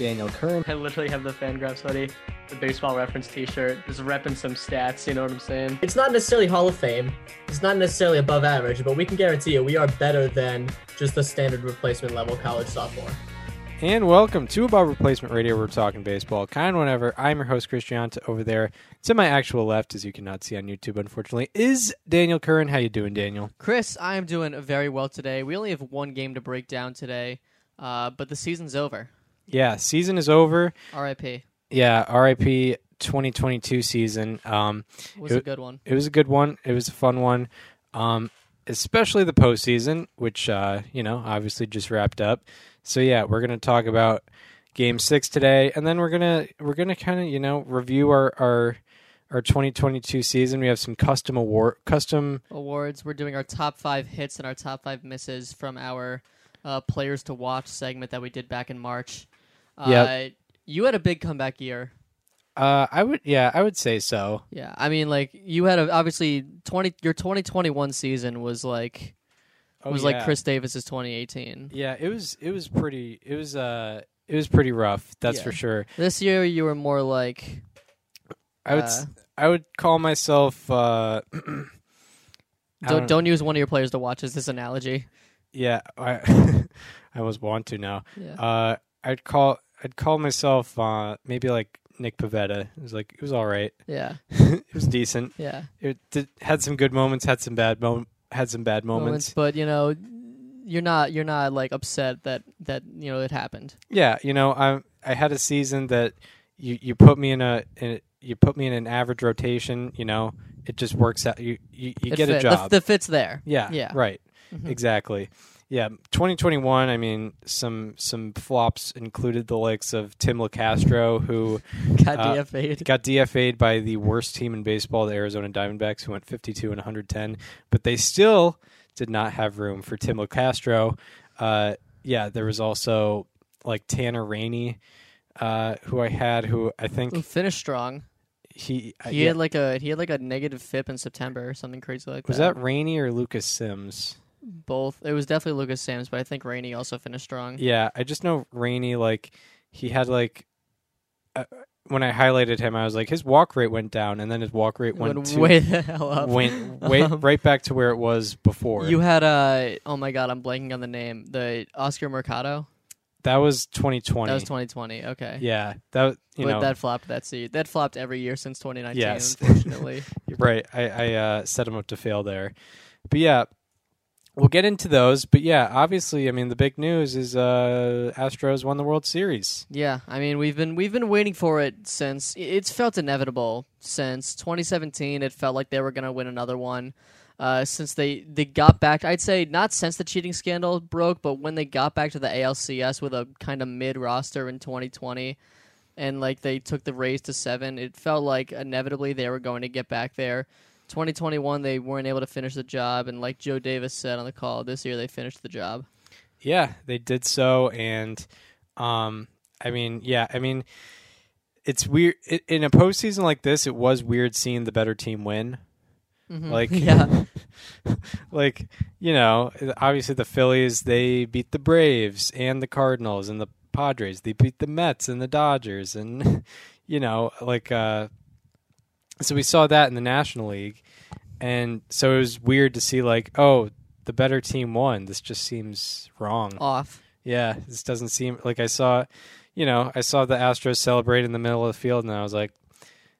Daniel Curran. I literally have the Fangraphs hoodie, the baseball reference T-shirt, just repping some stats. You know what I'm saying? It's not necessarily Hall of Fame. It's not necessarily above average, but we can guarantee you we are better than just the standard replacement level college sophomore. And welcome to Above Replacement Radio. We're talking baseball, kind of whenever. I'm your host, Chris Gianta. Over there, to my actual left, as you cannot see on YouTube, unfortunately, is Daniel Curran. How you doing, Daniel? Chris, I am doing very well today. We only have one game to break down today, uh, but the season's over. Yeah, season is over. R.I.P. Yeah, R.I.P. 2022 season. Um, It was It- a good one. it was a good one. It was a fun one. Um, especially the postseason, which uh, you know obviously just wrapped up. So yeah, we're gonna talk about Game Six today, and then we're gonna we're gonna kind of you know review our our our 2022 season. We have some custom award custom. Awards. We're doing our top five hits and our top five misses from our uh, players to watch segment that we did back in March. Uh, Yep. You had a big comeback year. Uh, I would yeah, I would say so. Yeah, I mean, like you had a, obviously twenty. Your twenty twenty one season was like Oh, was yeah. like Chris Davis's twenty eighteen. Yeah, it was it was pretty it was uh it was pretty rough. That's Yeah. for sure. This year you were more like I would Uh, I would call myself uh don't, don't use one of your players to watch as this analogy. Yeah, I I almost want to now. Yeah. Uh, I'd call I'd call myself uh maybe like Nick Pivetta. It was like it was all right. yeah. it was decent. Yeah. It did, had some good moments, had some bad mom- had some bad moments. But you know, you're not you're not like upset that that you know it happened. Yeah, you know, I I had a season that you you put me in a, in a you put me in an average rotation. You know, it just works out. You you, you get a fit. The- job. The, fit's there. yeah, yeah. right. Mhm. Exactly. Yeah, 2021. I mean, some some flops included the likes of Tim Locastro, who Got Uh, DFA'd. got DFA'd by the worst team in baseball, the Arizona Diamondbacks, who went 52 and 110. But they still did not have room for Tim Locastro. Uh, yeah, there was also like Tanner Rainey, uh, who I had, who I Who think finished strong. he, uh, He yeah, had like a he had like a negative FIP in September or something crazy like was that. Was that Rainey or Lucas Sims? Both? It was definitely Lucas Sims, but I think Rainey also finished strong. Yeah, I just know Rainey like he had like uh, when I highlighted him, I was like his walk rate went down, and then his walk rate went, went to, way the hell up. went way, Um, right back to where it was before. You had uh oh my god, I'm blanking on the name. The Oscar Mercado. that was 2020. That was 2020. Okay. Yeah, that you but know that flopped that season. That flopped every year since 2019. Yes. Unfortunately. right. I I uh, set him up to fail there, but yeah, we'll get into those. But yeah, obviously, I mean the big news is uh Astros won the World Series. yeah. I mean, we've been we've been waiting for it since it's felt inevitable since 2017. It felt like they were gonna win another one. Uh, since they, they got back, I'd say not since the cheating scandal broke, but when they got back to the ALCS with a kind of mid roster in 2020, and like they took the Rays to seven, it felt like inevitably they were going to get back there. 2021, they weren't able to finish the job, and like Joe Davis said on the call, this year they finished the job. Yeah, they did so, and um, I mean, yeah, I mean, it's weird in a postseason like this. It was weird seeing the better team win. Mhm. Like, yeah, like you know, obviously the Phillies they beat the Braves and the Cardinals and the Padres. They beat the Mets and the Dodgers, and you know, like uh, so we saw that in the National League, and so it was weird to see like, oh, the better team won. This just seems wrong. off. Yeah, this doesn't seem like I saw, you know, I saw the Astros celebrate in the middle of the field, and I was like,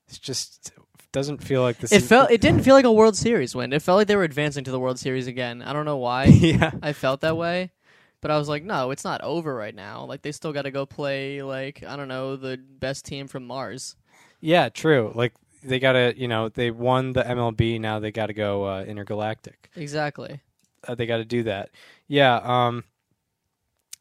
it's just doesn't feel like this. It felt. It didn't feel like a World Series win. It felt like they were advancing to the World Series again. I don't know why. yeah, I felt that way, but I was like, no, it's not over right now. Like they still got to go play like I don't know the best team from Mars. yeah, true. Like they gotta, you know, they won the MLB. Now they got to go uh, intergalactic. Exactly. Uh, they got to do that. Yeah. Um.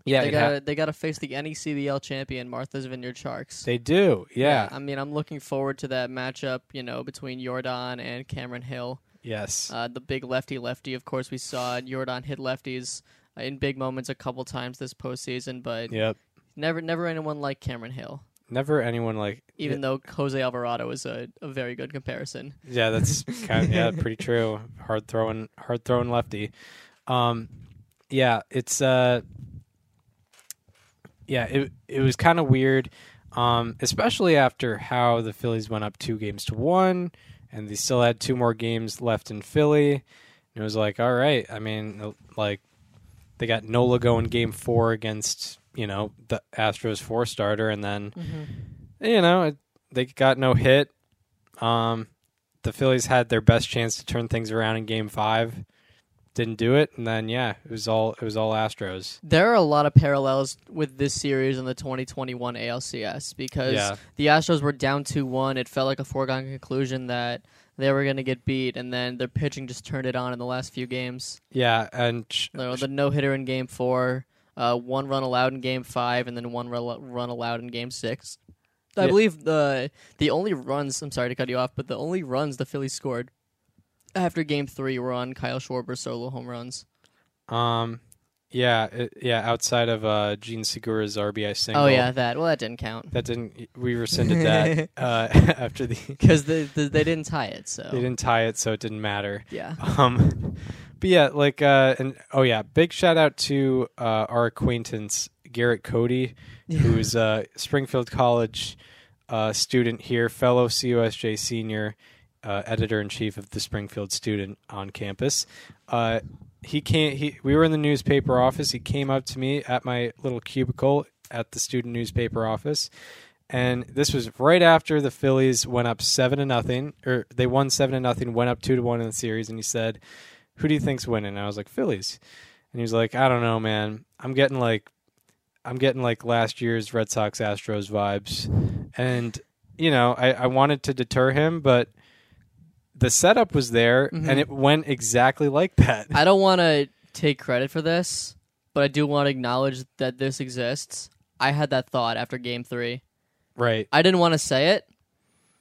Yeah. they got ha- to they got to face the NECBL champion Martha's Vineyard Sharks. they do. Yeah. I mean, I'm looking forward to that matchup. You know, between Yordan and Cameron Hill. Yes. Uh, the big lefty lefty. Of course, we saw Yordan hit lefties in big moments a couple times this postseason, but Yep. never never anyone like Cameron Hale. Never anyone like Even though Jose Alvarado is a, a very good comparison. Yeah, that's kind of, yeah, pretty true. Hard throwing, hard throwing lefty. Um, yeah, it's uh, yeah, it it was kind of weird, um, especially after how the Phillies went up two games to one, and they still had two more games left in Philly. And it was like, all right, I mean, like they got Nola going game four against you know the Astros four starter, and then you know it, they got no hit. Um, the Phillies had their best chance to turn things around in Game Five, didn't do it, and then yeah, it was all it was all Astros. There are a lot of parallels with this series and the 2021 ALCS because Yeah. the Astros were down 2 1. It felt like a foregone conclusion that they were going to get beat, and then their pitching just turned it on in the last few games. Yeah, and sh- know, the no hitter in game four, uh, one run allowed in game five, and then one run run allowed in game six. I Yeah. believe the the only runs. I'm sorry to cut you off, but the only runs the Phillies scored after game three were on Kyle Schwarber's solo home runs. um, yeah, it, yeah, outside of uh, Jean Segura's RBI single. Oh yeah, that. Well, that didn't count that didn't. We rescinded that uh, after the because they, they they didn't tie it. So they didn't tie it, so it didn't matter. yeah. Um, but yeah, like, uh, and oh yeah, big shout out to uh, our acquaintance Garrett Cody, who's a Springfield College uh, student here, fellow COSJ senior, uh, editor in chief of the Springfield Student on campus. Uh, he came. He we were in the newspaper office. He came up to me at my little cubicle at the student newspaper office. And this was right after the Phillies went up seven to nothing, or they won seven to nothing, went up two to one in the series, and he said, "Who do you think's winning?" And I was like, "Phillies," and he was like, "I don't know, man. I'm getting like, I'm getting like last year's Red Sox Astros vibes," and you know, I, I wanted to deter him, but the setup was there, Mhm. and it went exactly like that. I don't want to take credit for this, but I do want to acknowledge that this exists. I had that thought after game three. right? I didn't want to say it,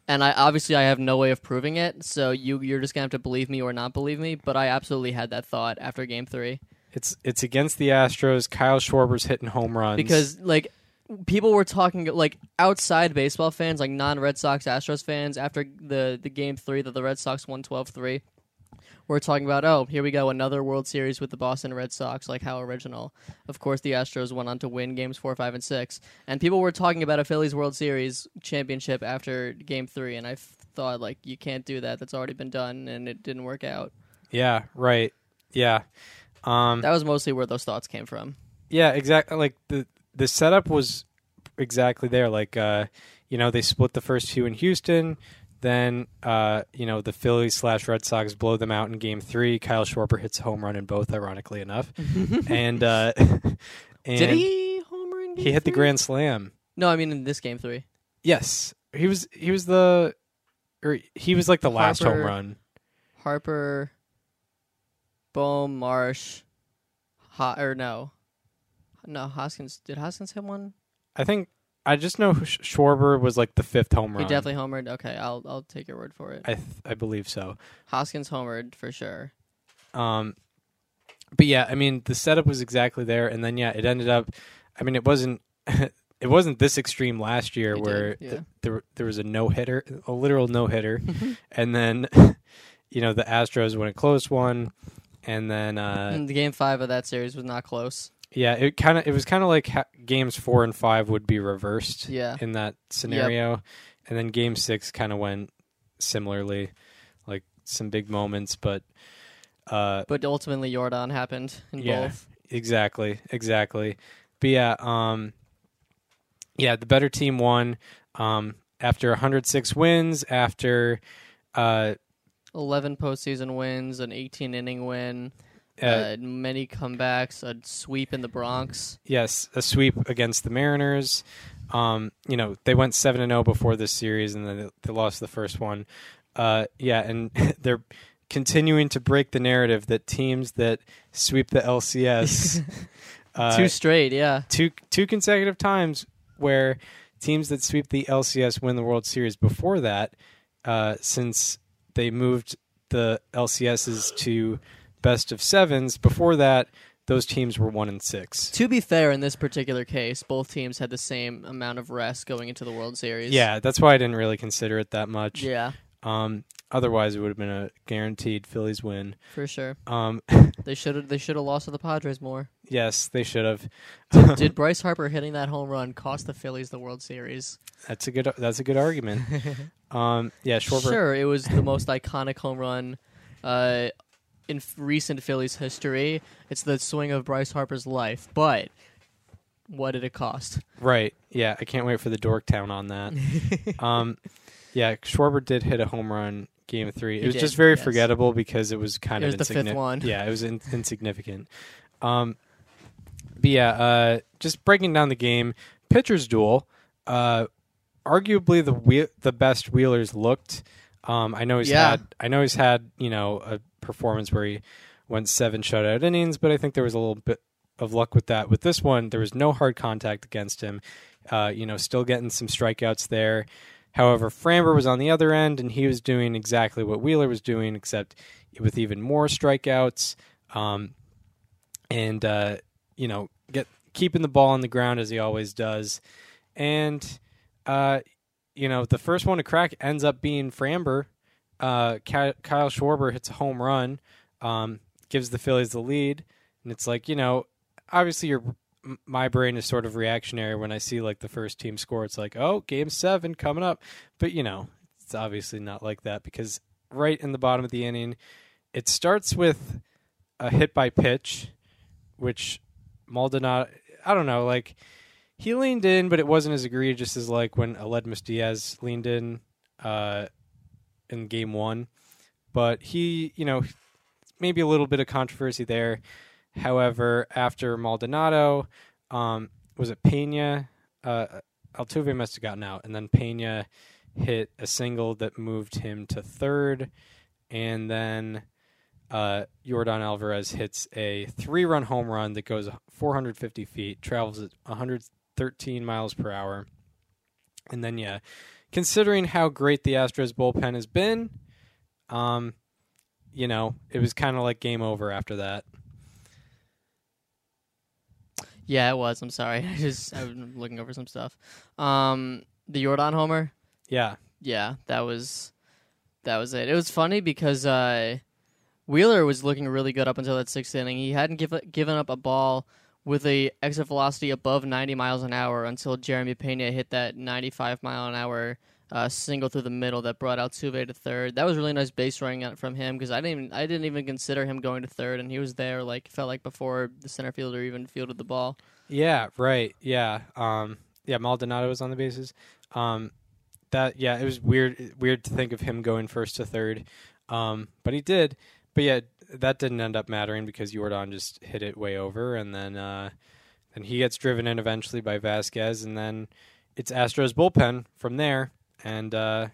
and I obviously I have no way of proving it. So you you're just gonna have to believe me or not believe me. But I absolutely had that thought after game three It's it's against the Astros. Kyle Schwarber's hitting home runs because like people were talking like outside baseball fans, like non Red Sox Astros fans, after the the game three that the Red Sox won 12-3, We're talking about oh here we go another World Series with the Boston Red Sox like how original. Of course the Astros went on to win games four, five, and six, and people were talking about a Phillies World Series championship after Game Three, and I thought like you can't do that. That's already been done, and it didn't work out. Yeah, right. Yeah. Um That was mostly where those thoughts came from. Yeah, exactly. Like the the setup was exactly there. Like uh, you know, they split the first two in Houston. Then uh, you know the Phillies slash Red Sox blow them out in Game Three. Kyle Schwarber hits a home run in both, ironically enough. and uh, and Did he homer in game He hit the grand slam. No, I mean in this game three. Yes, he was. He was the. Or he was like the last home run. Harper, Bohm, Marsh, Ho- or no, no Hoskins. Did Hoskins hit one? I think I just know Sch- Schwarber was like the fifth home run. He definitely homered. Okay, I'll I'll take your word for it. I th- I believe so. Hoskins homered for sure. Um, but yeah, I mean, the setup was exactly there, and then yeah, it ended up. I mean, it wasn't. it wasn't this extreme last year It where did, yeah. th- there there was a no hitter, a literal no hitter, and then you know the Astros went a close one, and then uh, And the game five of that series was not close. Yeah, it kind of it was kind of like ha- games four and five would be reversed Yeah. in that scenario, and then game six kind of went similarly, like some big moments, but. Uh, But ultimately, Yordan happened in Yeah. both. Exactly, exactly. But yeah, um, yeah, the better team won um, after 106 wins. After uh, Eleven postseason wins, an 18 inning win, uh, uh, many comebacks, a sweep in the Bronx. yes, a sweep against the Mariners. Um, you know, they went seven and zero before this series, and then they, they lost the first one. Uh, yeah, and they're continuing to break the narrative that teams that sweep the LCS. uh, Two straight, yeah. two two consecutive times where teams that sweep the LCS win the World Series. Before that, uh, since they moved the LCSs to best of sevens, before that those teams were one and six. To be fair, in this particular case, both teams had the same amount of rest going into the World Series. Yeah, that's why I didn't really consider it that much. Yeah, Um, otherwise, it would have been a guaranteed Phillies win. for sure. Um, They should have. They should have lost to the Padres more. yes, they should have. Did Bryce Harper hitting that home run cost the Phillies the World Series? That's a good. That's a good argument. um, yeah, Schwarber. Sure, it was the most iconic home run uh, in recent Phillies history. It's the swing of Bryce Harper's life, but what did it cost? Right. Yeah, I can't wait for the Dorktown on that. um, yeah, Schwarber did hit a home run game three. It He was did, just very yes. forgettable because it was kind It of was the fifth one. Yeah, it was in- insignificant. Um, but yeah, uh, just breaking down the game, pitchers duel. Uh, arguably the wheel- the best Wheeler's looked. Um, I know he's Yeah. had. I know he's had you know a performance where he went seven shutout innings, but I think there was a little bit of luck with that. With this one, there was no hard contact against him. Uh, you know, still getting some strikeouts there. However, Framber was on the other end, and he was doing exactly what Wheeler was doing, except with even more strikeouts. Um, and uh, you know, get keeping the ball on the ground as he always does. And uh, you know, the first one to crack ends up being Framber. Uh, Kyle Schwarber hits a home run, um, gives the Phillies the lead, and it's like you know, obviously your my brain is sort of reactionary when I see like the first team score. It's like, oh, game seven coming up, but you know, it's obviously not like that because right in the bottom of the inning, it starts with a hit by pitch, which Maldonado, I don't know, like he leaned in, but it wasn't as egregious as like when Aledmys Diaz leaned in uh, in game one. But he, you know, maybe a little bit of controversy there. However, after Maldonado, um, was it Pena? Uh, Altuve must have gotten out, and then Pena hit a single that moved him to third, and then uh, Yordan Alvarez hits a three-run home run that goes 450 feet, travels at 113 miles per hour, and then yeah, considering how great the Astros bullpen has been, um, you know, it was kind of like game over after that. Yeah, it was. I'm sorry. I just I'm looking over some stuff. Um, the Yordan homer. Yeah, Yeah, that was that was it. It was funny because uh, Wheeler was looking really good up until that sixth inning. He hadn't given given up a ball with a exit velocity above 90 miles an hour until Jeremy Pena hit that 95 mile an hour uh, single through the middle that brought Altuve to third. That was really nice base running from him because I didn't even, I didn't even consider him going to third, and he was there like felt like before the center fielder even fielded the ball. yeah, right, yeah, um, yeah. Maldonado was on the bases. Um, that yeah, it was weird, weird to think of him going first to third, um, but he did. But yeah, that didn't end up mattering because Yordan just hit it way over, and then uh, then he gets driven in eventually by Vazquez, and then it's Astros bullpen from there. And uh,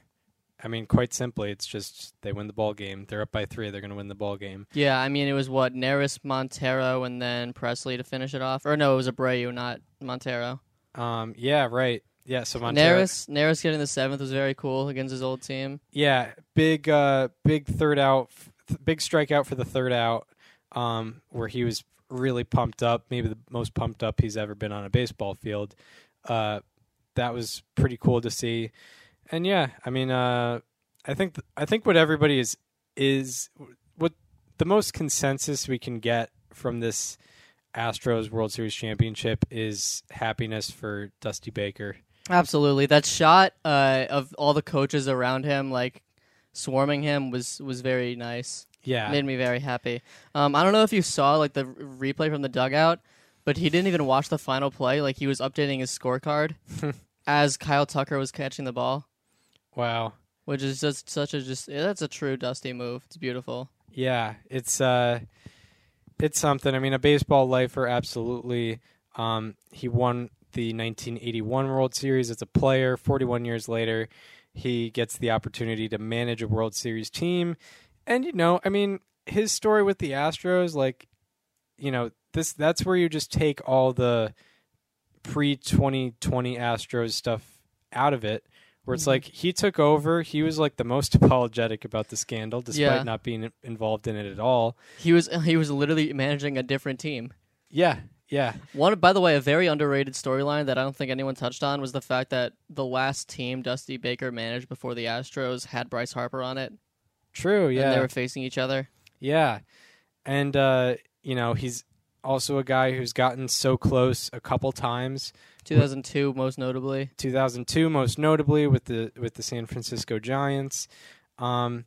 I mean, quite simply, it's just they win the ball game. They're up by three. They're going to win the ball game. Yeah, I mean it was what Neris, Montero, and then Pressly to finish it off. Or no, it was Abreu, not Montero. Um, yeah, right. Yeah, so Montero. Neris, Neris getting the seventh was very cool against his old team. Yeah, big, uh, big third out, big strikeout for the third out, um, where he was really pumped up. Maybe the most pumped up he's ever been on a baseball field. Uh, that was pretty cool to see. And yeah, I mean, uh, I think th- I think what everybody is is what the most consensus we can get from this Astros World Series championship is happiness for Dusty Baker. Absolutely, that shot uh, of all the coaches around him, like swarming him, was was very nice. Yeah, Made me very happy. Um, I don't know if you saw like the r- replay from the dugout, but he didn't even watch the final play. Like he was updating his scorecard as Kyle Tucker was catching the ball, wow. which is just such a just that's a true Dusty move. It's beautiful. Yeah, it's uh it's something. I mean, a baseball lifer absolutely. Um he won the 1981 World Series as a player. 41 years later, he gets the opportunity to manage a World Series team. And you know, I mean, his story with the Astros like you know, this that's where you just take all the pre 2020 Astros stuff out of it where it's Mhm. like he took over. He was like the most apologetic about the scandal, despite Yeah. not being involved in it at all. He was he was literally managing a different team. Yeah, yeah, One, by the way, a very underrated storyline that I don't think anyone touched on was the fact that the last team Dusty Baker managed before the Astros had Bryce Harper on it, true. Yeah, and they were facing each other. Yeah. And uh, you know, he's also a guy who's gotten so close a couple times. 2002, most notably. 2002 most notably with the with the San Francisco Giants. Um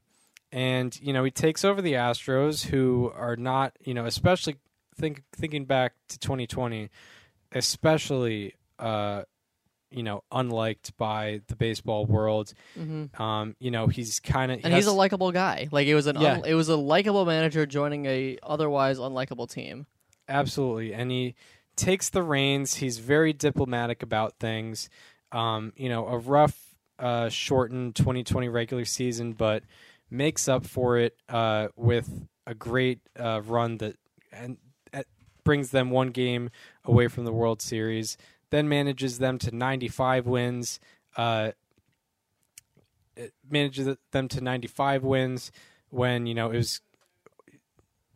and you know, he takes over the Astros who are not, you know, especially think thinking back to 2020, especially uh you know, unliked by the baseball world. hmm Um, you know, he's kind of And he's a likable guy. Like it was an Yeah. un- it was a likable manager joining a otherwise unlikable team. Absolutely. And he takes the reins. He's very diplomatic about things. Um, you know, a rough, uh, shortened 2020 regular season, but makes up for it uh, with a great uh, run that and brings them one game away from the World Series. Then manages them to 95 wins. Uh, manages them to 95 wins when you know it was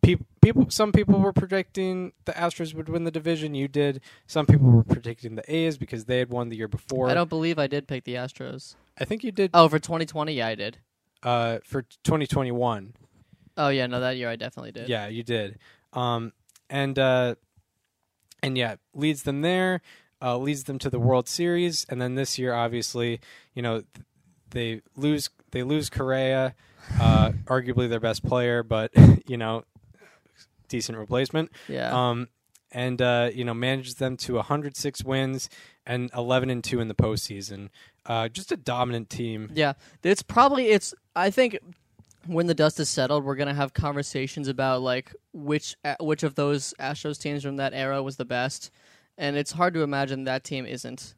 people people some people were predicting the Astros would win the division you did some people were predicting the A's because they had won the year before I don't believe I did pick the Astros. I think you did Oh, for 2020, yeah, I did. uh for 2021 Oh yeah, no, that year I definitely did. yeah you did um and uh and yeah leads them there uh leads them to the World Series and then this year obviously you know they lose they lose Correa uh arguably their best player but you know decent replacement yeah. um, and uh, you know manages them to 106 wins and 11 and two in the postseason. Uh, just a dominant team. Yeah, it's probably it's. I think when the dust is settled, we're gonna have conversations about like which uh, which of those Astros teams from that era was the best, and it's hard to imagine that team isn't.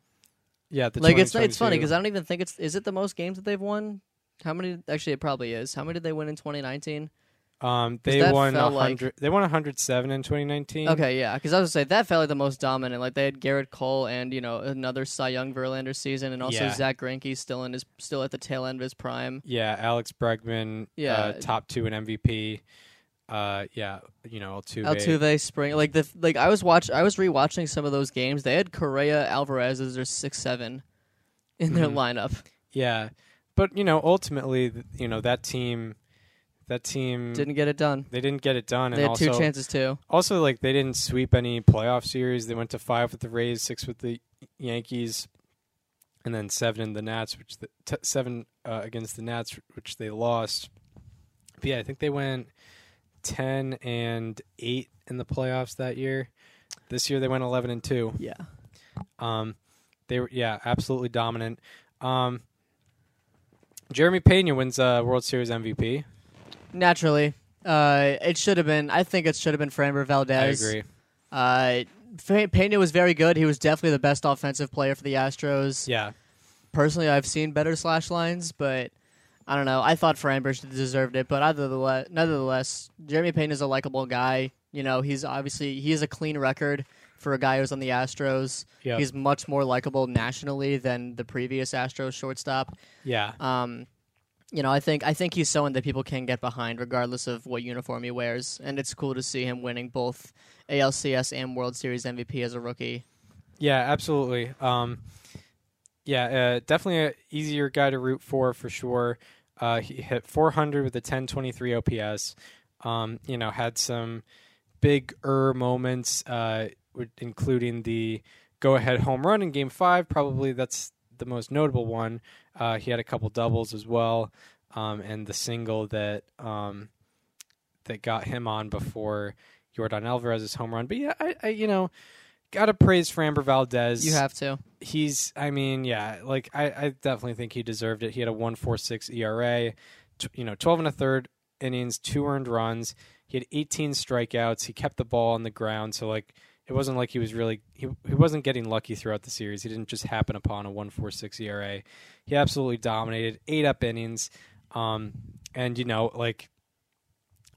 Yeah, the like it's it's funny because I don't even think it's is it the most games that they've won. How many? Actually, it probably is. How many did they win in 2019? Um, they won felt like- 100. They won 107 in 2019. Okay, yeah, because I was gonna say that felt like the most dominant. Like they had Gerrit Cole and you know another Cy Young Verlander season, and also Yeah. Zack Greinke still in his still at the tail end of his prime. Yeah, Alex Bregman. Yeah. uh, top two in MVP. Uh, yeah, you know Altuve. Altuve, Spring, like the like I was watch I was rewatching some of those games. They had Correa, Alvarez as their six seven in their Mhm. lineup. Yeah, but you know ultimately, you know that team, that team Didn't get it done. They didn't get it done, They and had also two chances too. Also, like they didn't sweep any playoff series. They went to five with the Rays, six with the Yankees, and then seven in the Nats, which the, t- seven uh, against the Nats, which they lost. But yeah, I think they went ten and eight in the playoffs that year. This year they went eleven and two. Yeah. Um, they were yeah, absolutely dominant. Um, Jeremy Pena wins uh, World Series MVP. Naturally. Uh it should have been I think it should have been Framber Valdez. I agree. Uh Fe- Pena was very good. He was definitely the best offensive player for the Astros. Yeah, Personally, I've seen better slash lines, but I don't know. I thought Framber deserved it, but nevertheless, nevertheless, Jeremy Pena is a likable guy. You know, he's obviously he has a clean record for a guy who's on the Astros. yeah, He's much more likable nationally than the previous Astros shortstop. yeah. Um, you know, I think I think he's someone that people can get behind, regardless of what uniform he wears, and it's cool to see him winning both ALCS and World Series MVP as a rookie. Yeah, absolutely. Um, yeah, uh, definitely an easier guy to root for for sure. Uh, he hit 400 with a 1023 OPS. Um, you know, had some big er moments, uh, including the go-ahead home run in Game Five. Probably that's the most notable one. Uh, he had a couple doubles as well, um, and the single that um, that got him on before Yordan Alvarez's home run. But yeah, I, I you know gotta praise Framber Valdez. You have to. he's I mean, yeah, like I, I definitely think he deserved it. He had a one four six ERA, t- you know, twelve and a third innings, two earned runs. He had eighteen strikeouts. He kept the ball on the ground, so like it wasn't like he was really he he wasn't getting lucky throughout the series. He didn't just happen upon a one four six ERA. He absolutely dominated, eight up innings. Um and you know, like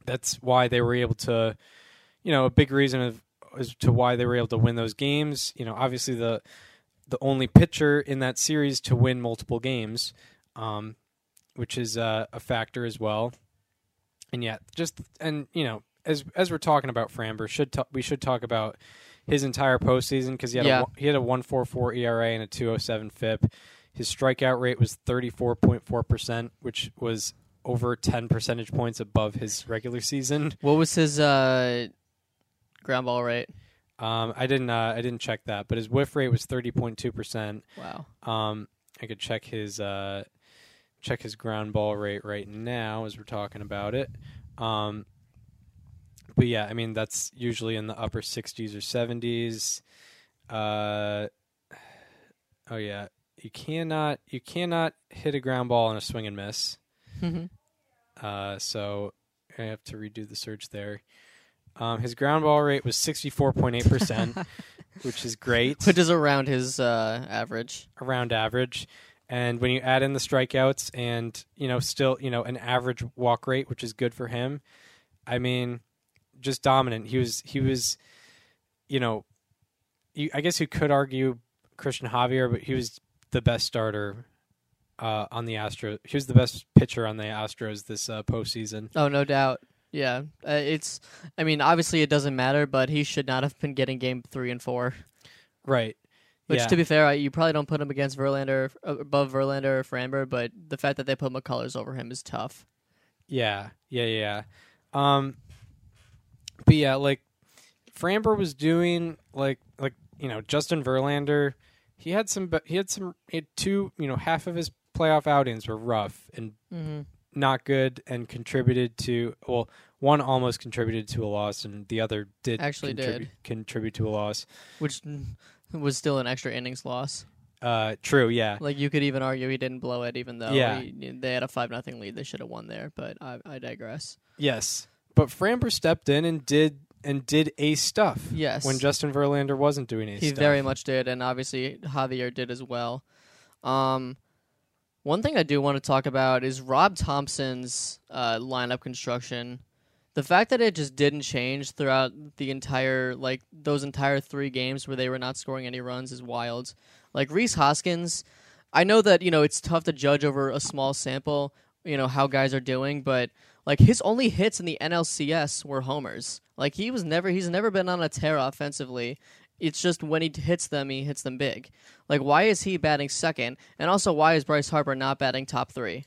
that's why they were able to you know, a big reason of as to why they were able to win those games. You know, obviously the the only pitcher in that series to win multiple games, um, which is uh, a factor as well. And yet, just and you know, as as we're talking about Framber, should ta- we should talk about his entire postseason because he had Yeah. a he had a one four four ERA and a two oh seven FIP. His strikeout rate was thirty four point four percent, which was over ten percentage points above his regular season. What was his uh, ground ball rate? Um, I didn't uh, I didn't check that, but his whiff rate was thirty point two percent. Wow. Um, I could check his uh, check his ground ball rate right now as we're talking about it. Um, but yeah, I mean that's usually in the upper 60s or 70s. Uh, oh yeah, you cannot you cannot hit a ground ball on a swing and miss. Uh, so I have to redo the search there. Um, his ground ball rate was 64.8 percent, which is great Which is around his uh, average. around average. And when you add in the strikeouts and, you know, still, you know, an average walk rate, which is good for him, I mean, just dominant. He was, he was, you know, you, I guess you could argue Cristian Javier, but he was the best starter uh, on the Astros. He was the best pitcher on the Astros this uh, postseason. Oh, no doubt. Yeah, uh, it's. I mean, obviously it doesn't matter, but he should not have been getting game three and four. Right. Which, yeah. to be fair, I, you probably don't put him against Verlander uh, above Verlander or Framber, but the fact that they put McCullers over him is tough. Yeah, yeah, yeah. Um, but yeah, like Framber was doing like like you know Justin Verlander. He had some. He had some. He had two. You know, half of his playoff outings were rough and Mm-hmm. not good, and contributed to. Well, one almost contributed to a loss, and the other did Actually contribute, contribute to a loss. Which was still an extra innings loss. Uh, true. Yeah. Like you could even argue he didn't blow it, even though Yeah. he- they had a five nothing lead. They should have won there, but I, I digress. Yes. But Framber stepped in and did and did ace stuff. Yes. When Justin Verlander wasn't doing ace He stuff. very much did, and obviously Javier did as well. Um, one thing I do want to talk about is Rob Thomson's uh, lineup construction. The fact that it just didn't change throughout the entire like those entire three games where they were not scoring any runs is wild. Like Rhys Hoskins, I know that you know it's tough to judge over a small sample, you know how guys are doing, but like his only hits in the NLCS were homers. Like he was never he's never been on a tear offensively. It's just when he hits them, he hits them big. Like why is he batting second? And also why is Bryce Harper not batting top 3?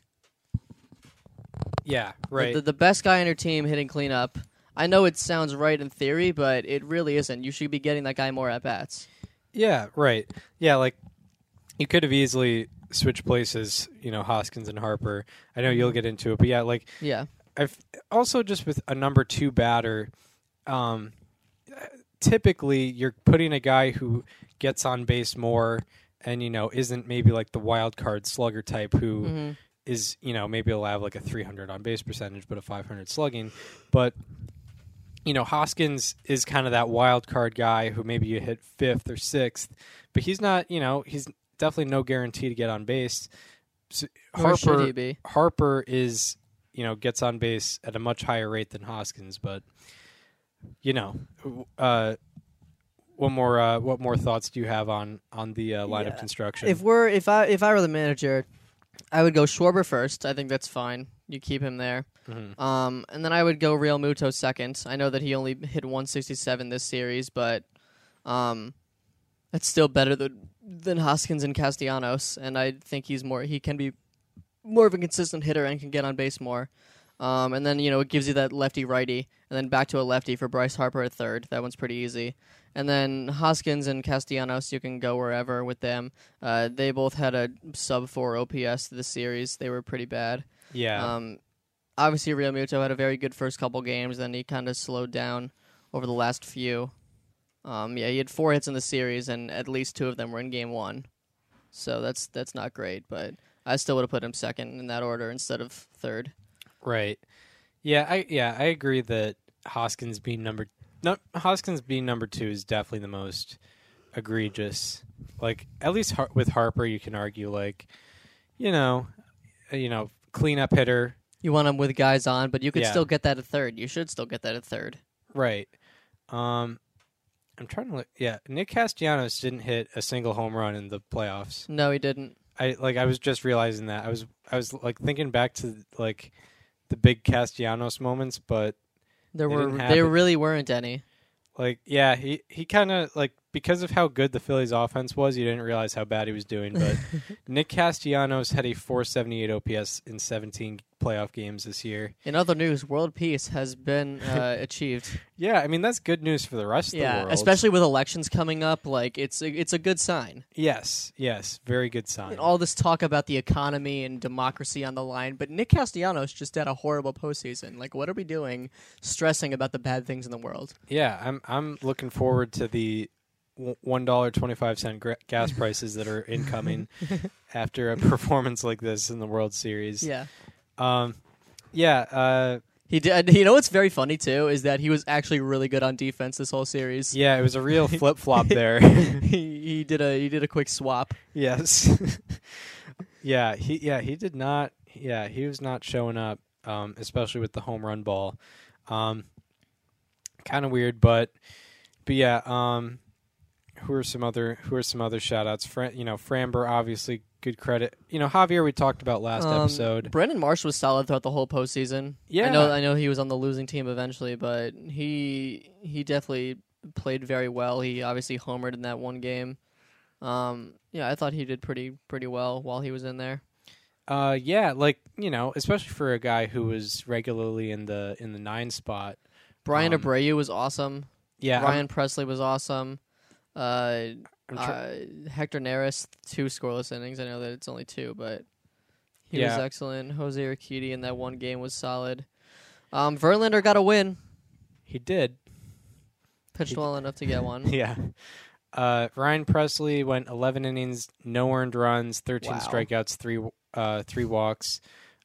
Yeah. The- Right. The, the best guy on your team hitting cleanup. I know it sounds right in theory, but it really isn't. You should be getting that guy more at bats. Yeah, right. Yeah, like you could have easily switched places, you know, Hoskins and Harper. I know you'll mm-hmm. get into it, but yeah, like Yeah. I've also just with a number two batter, um, typically you're putting a guy who gets on base more and you know isn't maybe like the wild card slugger type who is hmm you know maybe will have like a 300 on base percentage but a 500 slugging. But you know Hoskins is kind of that wild card guy who maybe you hit fifth or sixth but he's not you know he's definitely no guarantee to get on base. So Harper he be? Harper is you know gets on base at a much higher rate than Hoskins but you know uh what more uh, what more thoughts do you have on on the uh, lineup Yeah. construction If we're if I if I were the manager, I would go Schwarber first. I think that's fine. You keep him there. Mhm. Um, and then I would go Realmuto second. I know that he only hit 167 this series, but um, that's still better than than Hoskins and Castellanos. And I think he's more he can be more of a consistent hitter and can get on base more. Um, and then you know it gives you that lefty righty, and then back to a lefty for Bryce Harper at third. That one's pretty easy. And then Hoskins and Castellanos, you can go wherever with them. Uh, they both had a sub four OPS this series. They were pretty bad. yeah Um, obviously, Realmuto had a very good first couple games, then he kind of slowed down over the last few. Um, yeah, he had four hits in the series, and at least two of them were in game one. So that's that's not great, but I still would have put him second in that order instead of third. Right. Yeah, I yeah, I agree that Hoskins being number no Hoskins being number 2 is definitely the most egregious. Like at least Har- with Harper you can argue like you know, uh, you know, cleanup hitter, You want him with guys on, but you could Yeah. still get that at third. You should still get that at third. right. Um I'm trying to look yeah, Nick Castellanos didn't hit a single home run in the playoffs. No, he didn't. I like I was just realizing that. I was I was like thinking back to like the big Castellanos moments, but There were there really weren't any. Like, yeah, he he kind of like because of how good the Phillies' offense was, you didn't realize how bad he was doing. But Nick Castellanos had a 478 OPS in 17 playoff games this year. In other news, world peace has been uh, achieved. Yeah, I mean that's good news for the rest of the yeah, world. especially with elections coming up, like it's a, it's a good sign. yes, yes, very good sign. And all this talk about the economy and democracy on the line, but Nick Castellanos just had a horrible postseason. Like, what are we doing, stressing about the bad things in the world? Yeah, I'm I'm looking forward to the one dollar twenty five cent gas prices that are incoming after a performance like this in the World Series. Yeah. Um, yeah. Uh, He did. You know what's very funny too is that he was actually really good on defense this whole series. yeah. It was a real flip flop there. he, he did a he did a quick swap. yes. yeah. He. Yeah. He did not. Yeah. He was not showing up. Um, especially with the home run ball. Um, kind of weird, but but yeah. Um, who are some other who are some other shout outs? Fran, you know, Framber obviously good credit. You know, Javier we talked about last Um, episode. Brandon Marsh was solid throughout the whole postseason. Yeah. I know I know he was on the losing team eventually, but he he definitely played very well. He obviously homered in that one game. Um, yeah, I thought he did pretty pretty well while he was in there. Uh, yeah, like you know, especially for a guy who was regularly in the in the nine spot. Bryan Um, Abreu was awesome. Yeah, I'm- Pressly was awesome. Uh, uh, Hector Neris, two scoreless innings. I know that it's only two, but he was excellent. Jose Urquidy in that one game was solid. Um, Verlander got a win. he did. Pitched He- well enough to get one. Yeah. Uh, Ryan Pressly went 11 innings, no earned runs, 13 Wow. strikeouts, three uh, three walks.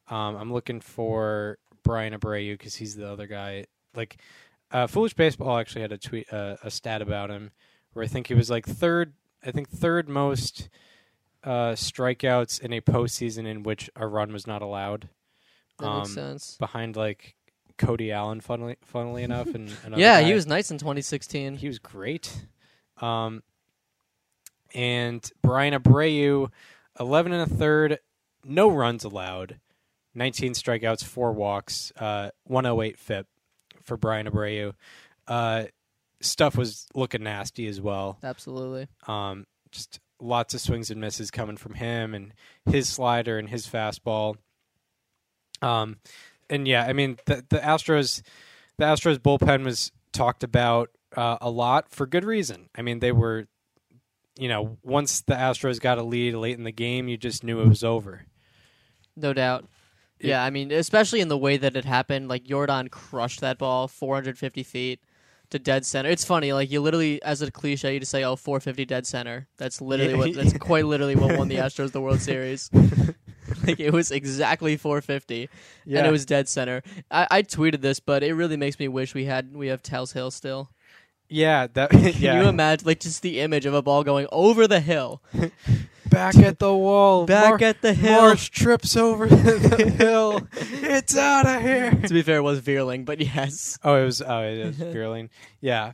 Um, I'm looking for Bryan Abreu because he's the other guy. Like, uh, Foolish Baseball actually had a tweet, uh, a stat about him, where I think he was like third. I think third most uh, strikeouts in a postseason in which a run was not allowed. That makes Um, sense. behind like Cody Allen, funnily, funnily enough, and Yeah, guy. he was nice in 2016. he was great. Um, and Bryan Abreu, eleven and a third, no runs allowed, nineteen strikeouts, four walks, uh, one oh eight FIP for Bryan Abreu. Uh, stuff was looking nasty as well. Absolutely. Um, just lots of swings and misses coming from him and his slider and his fastball. Um, and yeah, I mean the the Astros, the Astros bullpen was talked about uh, a lot for good reason. I mean they were, you know, once the Astros got a lead late in the game, you just knew it was over. No doubt. Yeah, I mean, especially in the way that it happened, like Yordan crushed that ball 450 feet to dead center. It's funny, like you literally, as a cliche, you just say, "Oh, 450 dead center." That's literally Yeah. what. That's quite literally what won the Astros the World Series. like it was exactly 450, and it was dead center. I, I tweeted this, but it really makes me wish we had we have Tal's Hill still. yeah, that Can yeah. you imagine, like just the image of a ball going over the hill, back at the wall, back Mar- at the hill? Marsh trips over the hill. It's out of here. to be fair, it was Vierling, but yes. Oh, it was. Oh, it was Vierling. Yeah,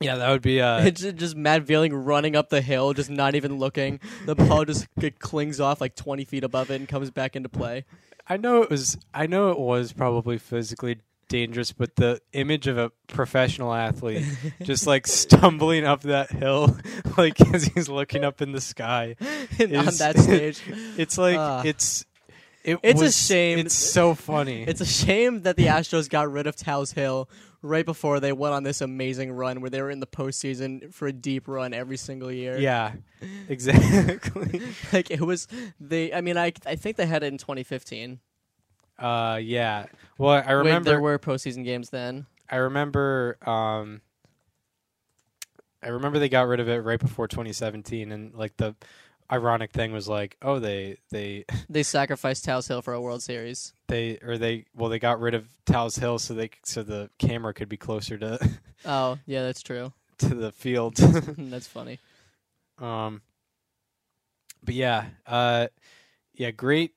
yeah. That would be. Uh, It's ju- just Matt Vierling running up the hill, just not even looking. The ball just it clings off like 20 feet above it and comes back into play. I know it was. I know it was probably physically dangerous, but the image of a professional athlete just like stumbling up that hill, like as he's looking up in the sky, And on that stage, it's like Ah. it's. It It's a shame. It's so funny. it's a shame that the Astros got rid of Tal's Hill right before they went on this amazing run where they were in the postseason for a deep run every single year. yeah, exactly. like it was they. I mean, I I think they had it in 2015. Uh, yeah. Well, I remember. there were postseason games then. I remember um I remember they got rid of it right before 2017 and like the ironic thing was like oh they they They sacrificed Tal's Hill for a World Series. they or they well they got rid of Tal's Hill so they so the camera could be closer to Oh yeah, that's true. to the field that's funny. um but yeah uh yeah great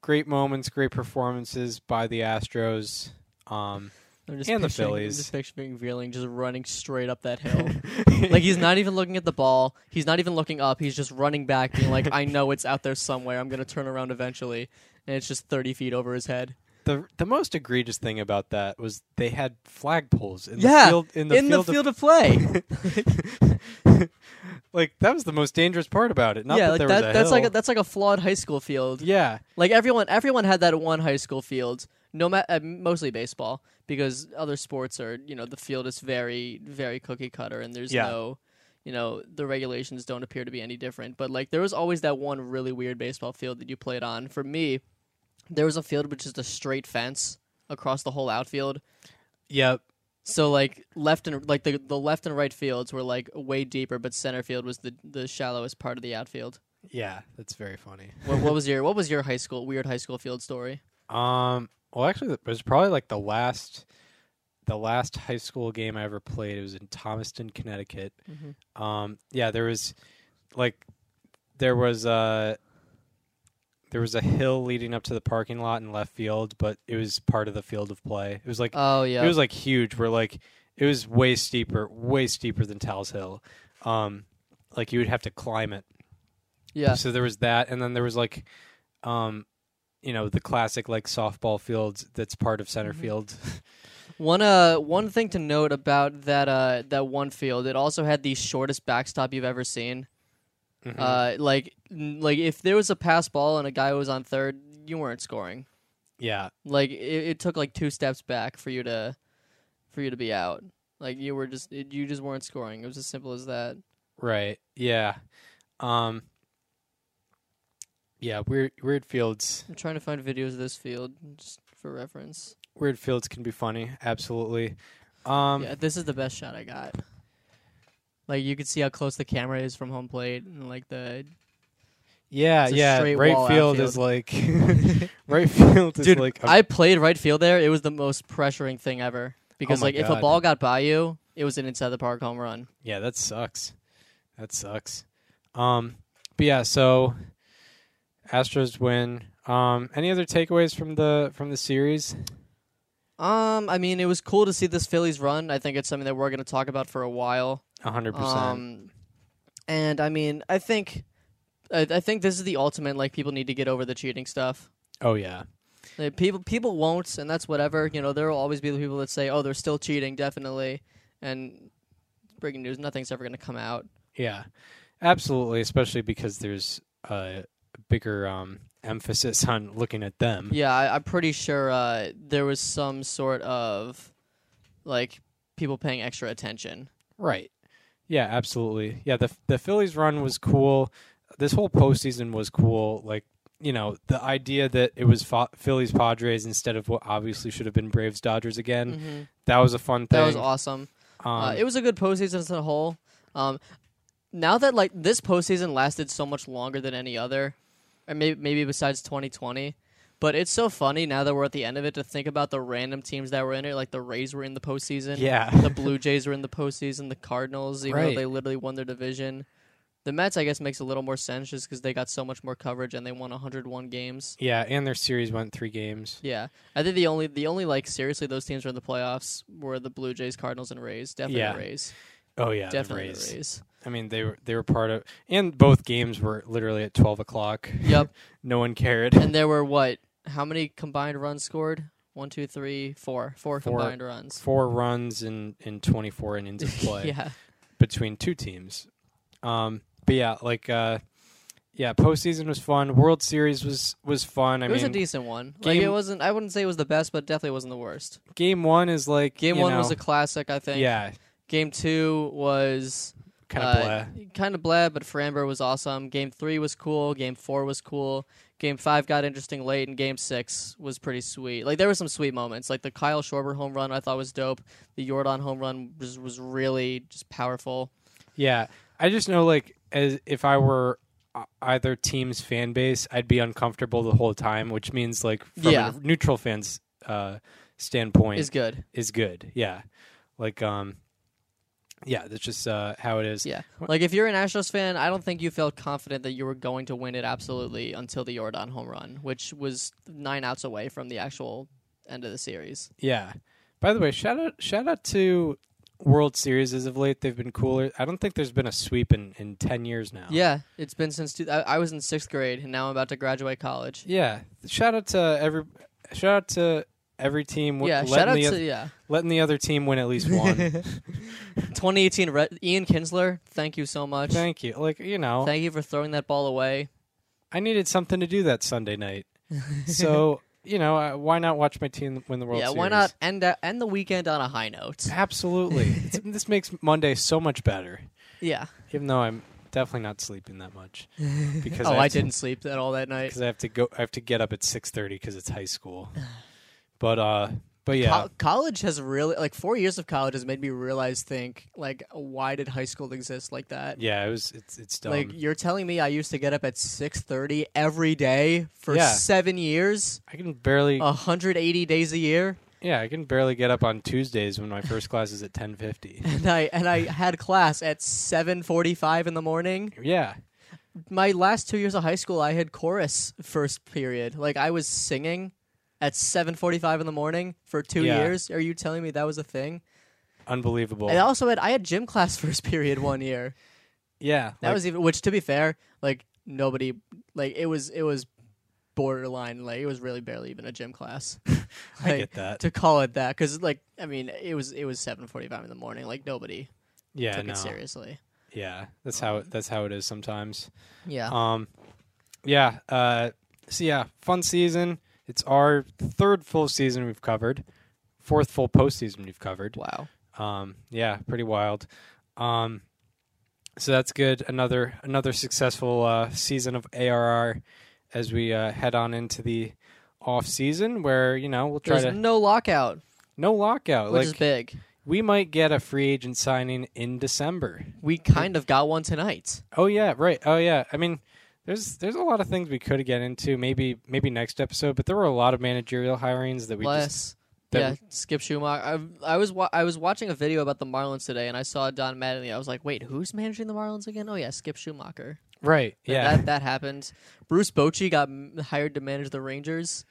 great moments great performances by the Astros um And the picturing- I'm Phillies. just picturing Vierling just running straight up that hill. like he's not even looking at the ball. He's not even looking up. He's just running back, being like, "I know it's out there somewhere. I'm gonna turn around eventually." And it's just 30 feet over his head. The the most egregious thing about that was they had flagpoles in Yeah, the field in the in field, the field of play. like that was the most dangerous part about it. Not yeah, that like there that. that's like a, that's like a flawed high school field. yeah, Like everyone, everyone had that one high school field. No matter uh, mostly baseball because other sports are you know the field is very very cookie cutter and there's Yeah. no you know the regulations don't appear to be any different. But like there was always that one really weird baseball field that you played on. For me, there was a field with just a straight fence across the whole outfield. yep, So like left and like the the left and right fields were like way deeper, but center field was the the shallowest part of the outfield. yeah. That's very funny. What, what was your what was your high school weird high school field story? Um, well, actually, it was probably like the last, the last high school game I ever played. It was in Thomaston, Connecticut. Mhm. Um, yeah, there was, like, there was a, there was a hill leading up to the parking lot in left field, but it was part of the field of play. It was like Oh yeah, it was like huge. Where like it was way steeper, way steeper than Tal's Hill. Um, like you would have to climb it. yeah. So there was that, and then there was like, um, you know, the classic like softball fields that's part of center Mhm. field. One uh one thing to note about that uh that one field, it also had the shortest backstop you've ever seen. Mhm. Uh, like like if there was a pass ball and a guy was on third, you weren't scoring. yeah, Like it, it took like two steps back for you to for you to be out. Like you were just it, you just weren't scoring. It was as simple as that. right. Yeah, um, yeah. Weird, weird fields. I'm trying to find videos of this field just for reference. Weird fields can be funny. Absolutely. Um, yeah, this is the best shot I got. Like you could see how close the camera is from home plate, and like the yeah, yeah. Right field is like right field is dude. like a- I played right field there. It was the most pressuring thing ever because Oh like if a ball got by you, it was an inside the park home run. Yeah, that sucks. That sucks. Um, but yeah, so Astros win. Um, any other takeaways from the from the series? Um, I mean, it was cool to see this Phillies run. I think it's something that we're going to talk about for a while. A hundred percent. Um, and I mean, I think, I, I think this is the ultimate. Like, people need to get over the cheating stuff. Oh yeah, Like, people, people won't, and that's whatever. You know, there will always be the people that say, "Oh, they're still cheating, definitely." And breaking news: nothing's ever going to come out. yeah, absolutely. Especially because there's a bigger um, emphasis on looking at them. Yeah, I, I'm pretty sure uh, there was some sort of like people paying extra attention. Right. Yeah, absolutely. Yeah, the the Phillies run was cool. This whole postseason was cool. Like you know, the idea that it was Fa- Phillies Padres instead of what obviously should have been Braves Dodgers again. hmm That was a fun thing. That was awesome. Um, uh, it was a good postseason as a whole. Um, now that like this postseason lasted so much longer than any other, or maybe maybe besides 2020. But it's so funny now that we're at the end of it to think about the random teams that were in it. Like the Rays were in the postseason. yeah. The Blue Jays were in the postseason. The Cardinals, even Right. though they literally won their division. The Mets, I guess, makes a little more sense just because they got so much more coverage and they won 101 games. yeah, and their series went three games. Yeah, I think the only the only like seriously those teams were in the playoffs were the Blue Jays, Cardinals, and Rays. Definitely Yeah. Rays. Oh yeah, Definitely the the Rays. Rays. I mean, they were they were part of, and both games were literally at twelve o'clock. Yep. no one cared. and there were what? How many combined runs scored? One, two, three, four. Four Four. combined runs. Four runs in in twenty four innings of play. yeah. between two teams. Um, but yeah, like uh, yeah, postseason was fun. World Series was was fun. I it was mean, a decent one. Like it game- wasn't. I wouldn't say it was the best, but definitely wasn't the worst. game one is like Game one know, was a classic. I think. yeah, Game two was kind of uh, blah. kind of blah, but Framber was awesome. Game three was cool. Game four was cool. Game five got interesting late, and game six was pretty sweet. Like there were some sweet moments, like the Kyle Schwarber home run. I thought was dope. The Yordan home run was was really just powerful. Yeah, I just know like as if I were uh, either team's fan base, I'd be uncomfortable the whole time, which means like from Yeah. a neutral fans uh, standpoint Is good. is good. Yeah, like um, yeah, that's just uh, how it is. Yeah. Like if you're an Astros fan, I don't think you felt confident that you were going to win it absolutely until the Yordan home run, which was nine outs away from the actual end of the series. Yeah. By the way, shout out shout out to World Series as of late. They've been cooler. I don't think there's been a sweep in, in ten years now. Yeah, it's been since two, I, I was in sixth grade, and now I'm about to graduate college. Yeah. Shout out to every shout out to every team. w- yeah, letting shout out the to oth- yeah. letting the other team win at least one. 2018 Re- Ian Kinsler, thank you so much. Thank you. Like you know, Thank you for throwing that ball away. I needed something to do that Sunday night, so you know, uh, why not watch my team win the World Series? yeah, Series? why not end uh, end the weekend on a high note? Absolutely. It's- this makes Monday so much better. Yeah. Even though I'm definitely not sleeping that much because oh, I, I, have to- didn't sleep at all that night. because I have to go. I have to get up at six thirty because it's high school. But uh, but yeah, Co- college has really like four years of college has made me realize think like why did high school exist like that? yeah, it was. It's it's dumb. Like you're telling me I used to get up at six thirty every day for Yeah. seven years, I can barely. hundred eighty days a year, yeah, I can barely get up on Tuesdays when my first class is at ten fifty. and I and I had class at seven forty five in the morning. Yeah, My last two years of high school, I had chorus first period. Like I was singing at seven forty five in the morning for two Yeah. years. Are you telling me that was a thing? unbelievable. I also had I had gym class first period one year. yeah, That like, was even which to be fair, like nobody like it was it was borderline like it was really barely even a gym class. I Like, get that. To call it that cuz like I mean it was it was 7:45 in the morning like nobody Yeah, took no, it seriously. yeah, that's how that's how it is sometimes. Yeah. Um, yeah. Uh, so yeah, fun season. It's our third full season we've covered, fourth full postseason we've covered. wow. Um, yeah, pretty wild. Um, so that's good. Another another successful uh, season of ARR as we uh, head on into the off season, where you know we'll try There's to no lockout, no lockout. which like is big. we might get a free agent signing in December. We kind of got one tonight. Oh yeah, right. Oh yeah. I mean, there's there's a lot of things we could get into. Maybe maybe next episode, but there were a lot of managerial hirings that we just that yeah, we- Skip Schumaker. I, I was wa- I was watching a video about the Marlins today, and I saw Don Mattingly. I was like, "Wait, who's managing the Marlins again?" Oh yeah, Skip Schumaker. right. Yeah. that that happened. Bruce Bochy got m- hired to manage the Rangers.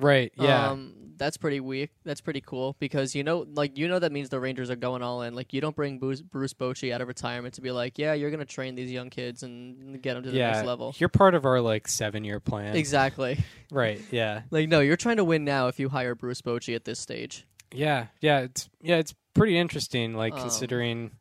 Right. Yeah. um, that's pretty weak. That's pretty cool because you know, like you know, that means the Rangers are going all in. Like you don't bring Bruce, Bruce Bochy out of retirement to be like, yeah, you're gonna train these young kids and get them to the yeah. next level. You're part of our like seven year plan. Exactly. Right. Yeah. like no, you're trying to win now if you hire Bruce Bochy at this stage. Yeah. Yeah. It's yeah. It's pretty interesting. Like Um, considering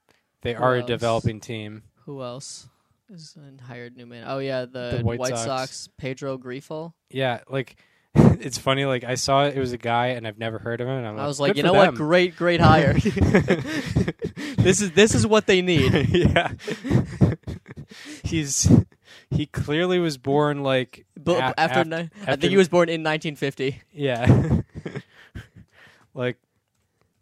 they are a developing team. Who else is hired new man? Oh yeah, the, The White White, Sox. Sox. Pedro Grifol. Yeah. Like. It's funny, like I saw it, it was a guy, and I've never heard of him. And I'm I was like, you know what? Great, great hire. this is this is what they need. yeah. He's he clearly was born like a- after, af- ni- I think he was born in 1950. yeah. like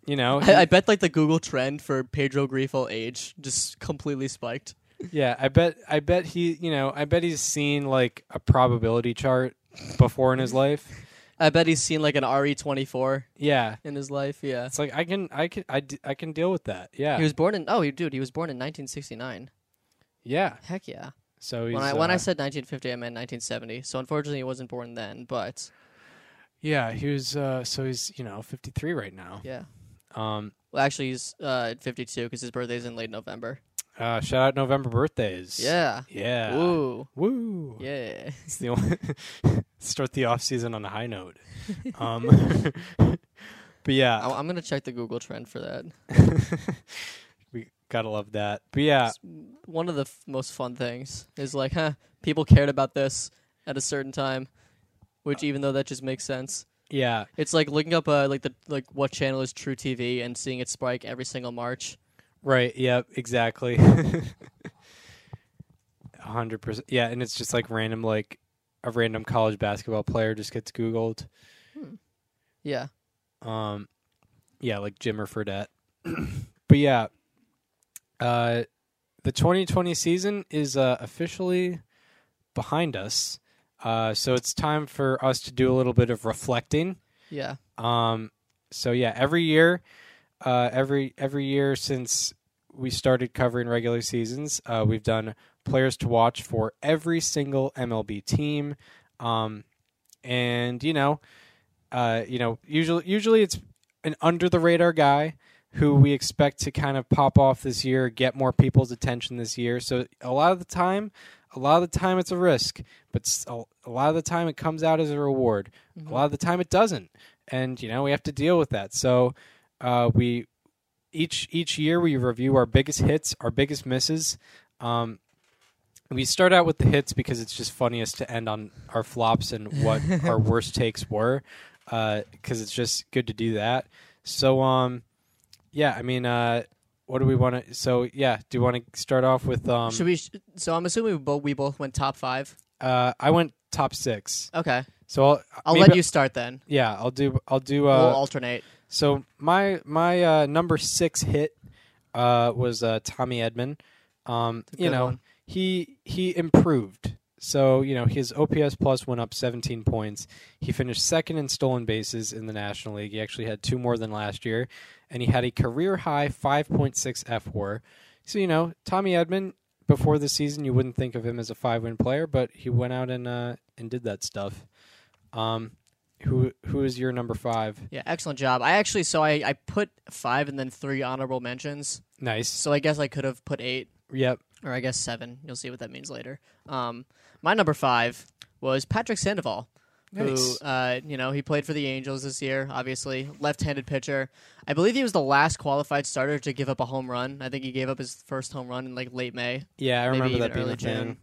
you know, I, I bet like the Google trend for Pedro Grifol age just completely spiked. yeah, I bet I bet he, you know, I bet he's seen like a probability chart before in his life. I bet he's seen like an RE24 Yeah. in his life. Yeah. It's like I can I can I, d- I can deal with that. Yeah. He was born in oh, he, dude, he was born in 1969. yeah. Heck yeah. So he's When I when uh, I said 1950, I meant 1970. So unfortunately, he wasn't born then. But Yeah, he was uh so he's, you know, 53 right now. yeah. Um Well, actually, he's uh, 52 because his birthday's in late November. Uh shout out November birthdays. Yeah. Yeah. Woo. Woo. Yeah. It's the only start the off season on a high note. Um, but yeah, I- I'm gonna check the Google trend for that. we gotta love that. But yeah, One of the f- most fun things is like, huh, people cared about this at a certain time, which even though that just makes sense, yeah, it's like looking up uh, like the like what channel is truTV and seeing it spike every single March. Right. Yep, exactly. Hundred percent. Yeah, and it's just like random, like a random college basketball player just gets Googled. Yeah. Um, yeah, like Jimmer Fredette. but yeah, uh, the 2020 season is uh, officially behind us. Uh, so it's time for us to do a little bit of reflecting. Yeah. Um, so yeah, every year, uh, every every year since we started covering regular seasons, uh, we've done players to watch for every single MLB team. Um, and you know, uh, you know, usually usually it's an under the radar guy who we expect to kind of pop off this year, get more people's attention this year. So a lot of the time, a lot of the time it's a risk, but a lot of the time it comes out as a reward. A lot of the time it doesn't, and you know we have to deal with that. So uh, we each each year we review our biggest hits, our biggest misses. Um, we start out with the hits because it's just funniest to end on our flops and what our worst takes were, because it's just good to do that. So um, yeah, I mean, uh, what do we want to? So yeah, do you want to start off with um? Should we? sh- So I'm assuming we both we both went top five. Uh, I went top six, Okay, so I'll I'll let you start then. Yeah, I'll do. I'll do. we'll Uh, alternate. So my my uh, number six hit uh, was uh, Tommy Edman. Um, you know one. he he improved. So you know his OPS plus went up 17 points. He finished second in stolen bases in the National League. He actually had two more than last year, and he had a career high 5.6 FWAR. So you know Tommy Edman before the season you wouldn't think of him as a five win player, but he went out and uh, and did that stuff. Um, who who is your number five? Yeah, excellent job. I actually so I I put five and then three honorable mentions. Nice. So I guess I could have put eight Yep. or I guess seven. You'll see what that means later. Um, my number five was Patrick Sandoval. Nice. Who, uh, you know, he played for the Angels this year. Obviously, left-handed pitcher. I believe he was the last qualified starter to give up a home run. I think he gave up his first home run in like late May, Yeah, I remember that being early a thing. June.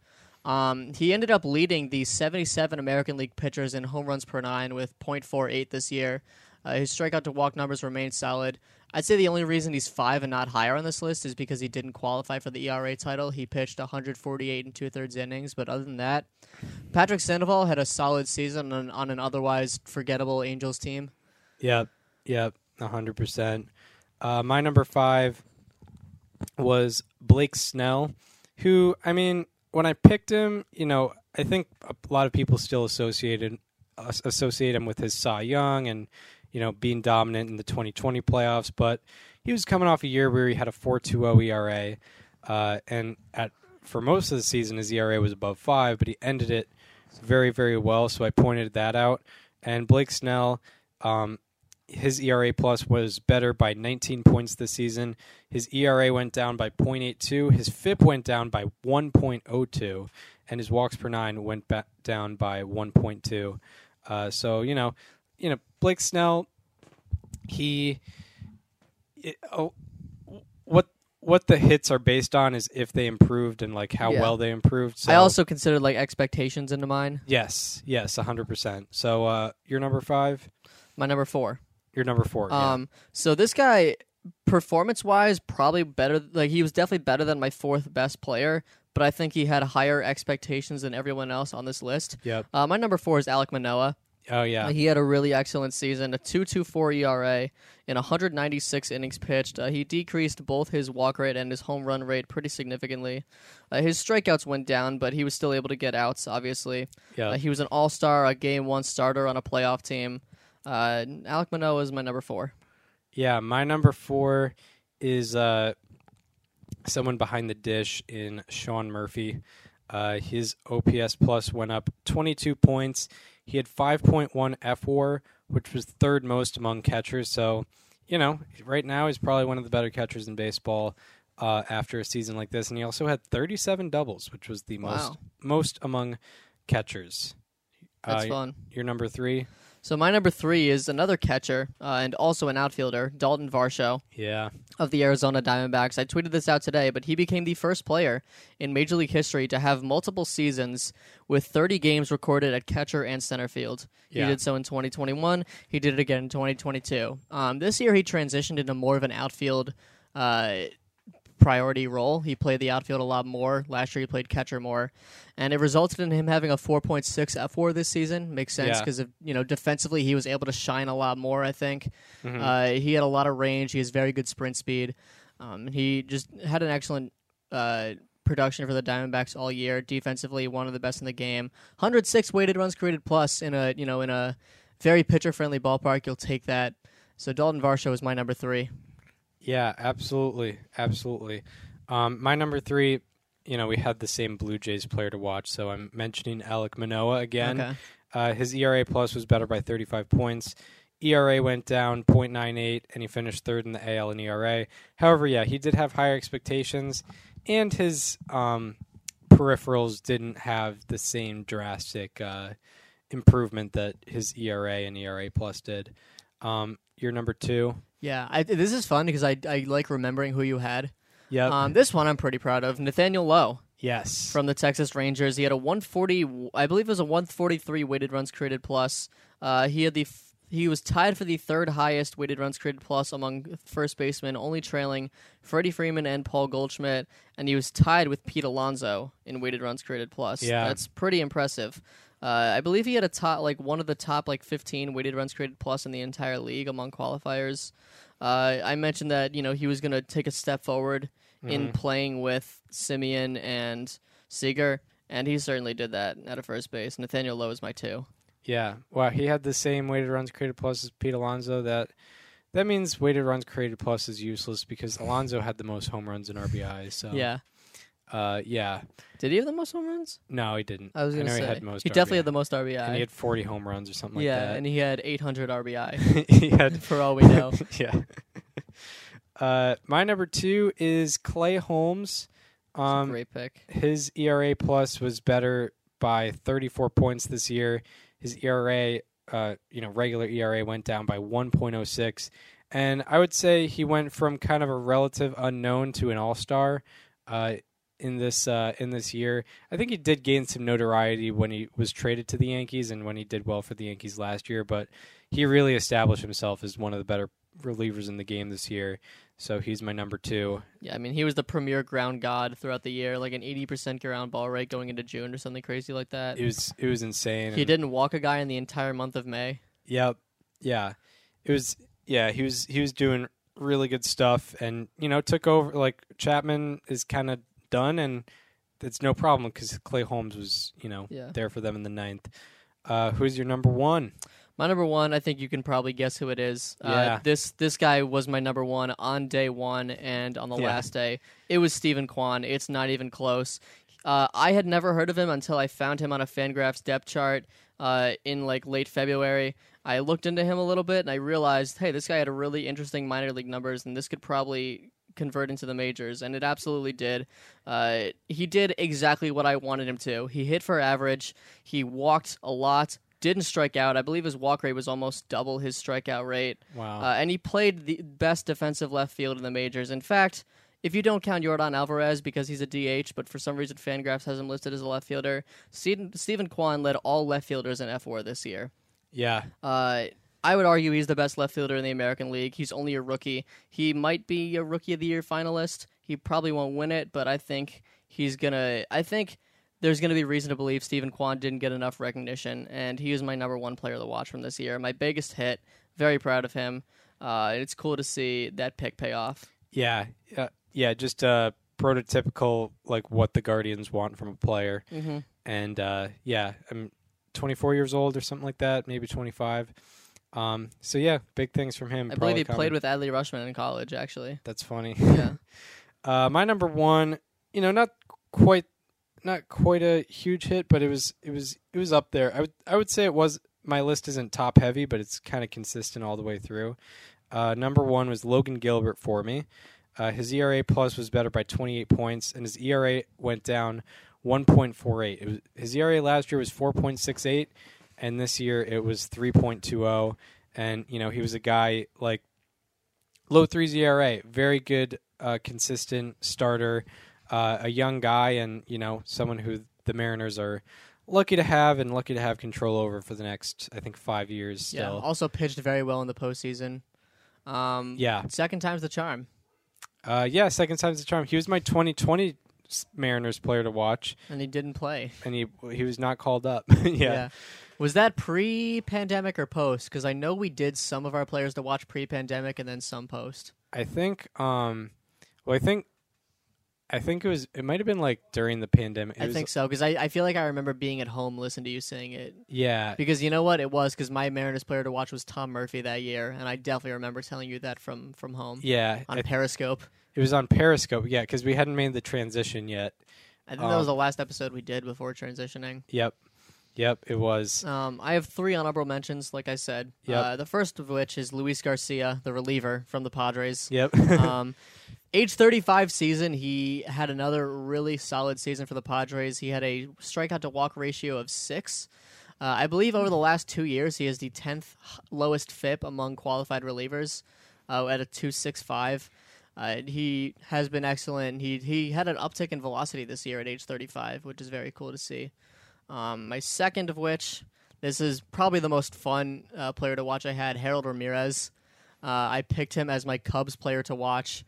Um, he ended up leading the 77 American League pitchers in home runs per nine with .48 this year. Uh, his strikeout to walk numbers remain solid. I'd say the only reason he's five and not higher on this list is because he didn't qualify for the ERA title. He pitched 148 and two thirds innings, but other than that, Patrick Sandoval had a solid season on, on an otherwise forgettable Angels team. Yep. Yep. A hundred percent. Uh, my number five was Blake Snell, who I mean, when I picked him, you know, I think a lot of people still associated as- associate him with his Cy Young and you know being dominant in the 2020 playoffs, but he was coming off a year where he had a 4.20 ERA, uh, and at for most of the season his ERA was above five, but he ended it very very well. So I pointed that out. And Blake Snell, um, his ERA plus was better by 19 points this season. His ERA went down by 0.82. His FIP went down by 1.02, and his walks per nine went back down by 1.2. Uh, so you know, you know Blake Snell, he, it, oh, what what the hits are based on is if they improved and like how Yeah. well they improved. So, I also considered like expectations into mine. yes, yes, 100. percent So uh, you're number five. My number four. You're number four. yeah. Um, so this guy, performance wise, probably better. Like he was definitely better than my fourth best player, but I think he had higher expectations than everyone else on this list. Yep. Uh, my number four is Alek Manoah. Oh yeah. He had a really excellent season, a 2.24 ERA in 196 innings pitched. Uh, he decreased both his walk rate and his home run rate pretty significantly. Uh, his strikeouts went down, but he was still able to get outs. Obviously, yeah. uh, he was an All Star, a Game One starter on a playoff team. Uh, Alek Manoah is my number four. Yeah, my number four is uh, someone behind the dish in Sean Murphy. Uh, his OPS plus went up 22 points. He had 5.1 FWAR, which was third most among catchers. So, you know, right now he's probably one of the better catchers in baseball uh, after a season like this. And he also had 37 doubles, which was the most most among catchers. That's uh, fun. Your number three? So my number three is another catcher uh, and also an outfielder, Dalton Varsho Yeah. of the Arizona Diamondbacks. I tweeted this out today, but he became the first player in Major League history to have multiple seasons with 30 games recorded at catcher and center field. Yeah. He did so in 2021. He did it again in 2022. Um, this year, he transitioned into more of an outfield uh, priority role. He played the outfield a lot more. Last year, he played catcher more, and it resulted in him having a 4.6 fWAR this season. Makes sense because of you know defensively, he was able to shine a lot more. I think Mhm. uh, he had a lot of range. He has very good sprint speed. Um, he just had an excellent. Uh, Production for the Diamondbacks all year. Defensively, one of the best in the game. 106 weighted runs created plus in a you know in a very pitcher friendly ballpark. You'll take that. So Dalton Varsho is my number three. Yeah, absolutely, absolutely. Um, my number three, you know, we had the same Blue Jays player to watch, so I'm mentioning Alek Manoah again. Okay. Uh, his ERA plus was better by 35 points. ERA went down 0.98, and he finished third in the AL in ERA. However, yeah, he did have higher expectations, and his um, peripherals didn't have the same drastic uh, improvement that his ERA and ERA plus did. Um, you're number two. Yeah, I, this is fun because I, I like remembering who you had. Yep. Um, this one I'm pretty proud of. Nathaniel Lowe yes. from the Texas Rangers. He had a 140, I believe it was a 143 weighted runs created plus. Uh, he had the f- he was tied for the third highest weighted runs created plus among first basemen, only trailing Freddie Freeman and Paul Goldschmidt, and he was tied with Pete Alonso in weighted runs created plus. Yeah. that's pretty impressive. Uh, I believe he had a top like one of the top like 15 weighted runs created plus in the entire league among qualifiers. Uh, I mentioned that you know he was going to take a step forward in playing with Semien and Seager, and he certainly did that at a first base. Nathaniel Lowe is my two. Yeah. Wow. He had the same weighted runs created plus as Pete Alonso. That that means weighted runs created plus is useless because Alonso had the most home runs and RBI. So Yeah, Uh, yeah. did he have the most home runs? No, he didn't. I was know say he had most. he definitely RBI. had the most And he had 40 home runs or something like yeah, that. and he had 800 RBI he had for all we know. yeah. Uh, my number two is Clay Holmes. Um, great pick. his ERA plus was better by 34 points this year. His ERA, uh, you know, regular ERA went down by 1.06, and I would say he went from kind of a relative unknown to an all star. Uh, in this uh, in this year, I think he did gain some notoriety when he was traded to the Yankees and when he did well for the Yankees last year. But he really established himself as one of the better relievers in the game this year. So he's my number two. Yeah, I mean he was the premier ground god throughout the year, like an 80% ground ball rate going into June or something crazy like that. It was it was insane. He and- didn't walk a guy in the entire month of May. Yep. Yeah. It was yeah, he was he was doing really good stuff and you know, took over like Chapman is kind of done and it's no problem cuz Clay Holmes was, you know, Yeah. there for them in the ninth. Uh who's your number 1? My number one, I think you can probably guess who it is. Yeah. Uh, this this guy was my number one on day one and on the Yeah. last day. It was Steven Kwan. It's not even close. Uh, I had never heard of him until I found him on a Fangraphs depth chart uh, in like late February. I looked into him a little bit and I realized, hey, this guy had a really interesting minor league numbers, and this could probably convert into the majors, and it absolutely did. Uh, he did exactly what I wanted him to. He hit for average. He walked a lot. Didn't strike out. I believe his walk rate was almost double his strikeout rate. Wow. Uh, and he played the best defensive left field in the majors. In fact, if you don't count Yordan Alvarez because he's a DH, but for some reason Fangraphs has him listed as a left fielder, Steven, Steven Kwan led all left fielders in fWAR this year. yeah. Uh, I would argue he's the best left fielder in the American League. He's only a rookie. He might be a Rookie of the Year finalist. He probably won't win it, but I think he's gonna. I think there's gonna be reason to believe Steven Kwan didn't get enough recognition, and he is my number one player to watch from this year. My biggest hit. Very proud of him. Uh, it's cool to see that pick pay off. Yeah. Yeah, yeah, just uh prototypical like what the Guardians want from a player. Mm-hmm. and uh, yeah, I'm 24 years old or something like that, maybe 25. Um, so yeah, big things from him. I believe he coming. played with Adley Rutschman in college. Actually, That's funny. yeah. uh, my number one, you know, not quite, not quite a huge hit, but it was, it was, it was up there. I would, I would say it was. My list isn't top heavy, but it's kind of consistent all the way through. Uh, number one was Logan Gilbert for me. Uh, his ERA plus was better by 28 points, and his ERA went down 1.48. It was, his ERA last year was 4.68, and this year it was 3.20. And you know he was a guy like low threes ERA, very good, uh, consistent starter, uh, a young guy, and you know someone who the Mariners are lucky to have and lucky to have control over for the next, I think, five years. Yeah. Also pitched very well in the postseason. Um, yeah, Second time's the charm, uh, yeah. Second time's the charm. He was my 2020 Mariners player to watch, and he didn't play. and he he was not called up. yeah. Was that pre-pandemic or post? Because I know we did some of our players to watch pre-pandemic and then some post. I think. Um, well, I think. I think it was. It might have been like during the pandemic. It I was- think so because I, I feel like I remember being at home listening to you saying it. Yeah, Because you know what it was because my Mariners player to watch was Tom Murphy that year, and I definitely remember telling you that from from home yeah. on I- Periscope. it was on Periscope. Yeah, because we hadn't made the transition yet. I think that was Um, the last episode we did before transitioning. Yep. Yep, it was. Um, I have three honorable mentions, like I said. Yep. Uh, the first of which is Luis Garcia, the reliever from the Padres. Yep. um, age 35 season, he had another really solid season for the Padres. He had a strikeout to walk ratio of six. Uh, I believe over the last two years, he is the 10th lowest FIP among qualified relievers uh, at a 265. Uh, he has been excellent. He he had an uptick in velocity this year at age 35, which is very cool to see. Um, my second of which, this is probably the most fun uh, player to watch I had, Harold Ramirez. Uh, I picked him as my Cubs player to watch,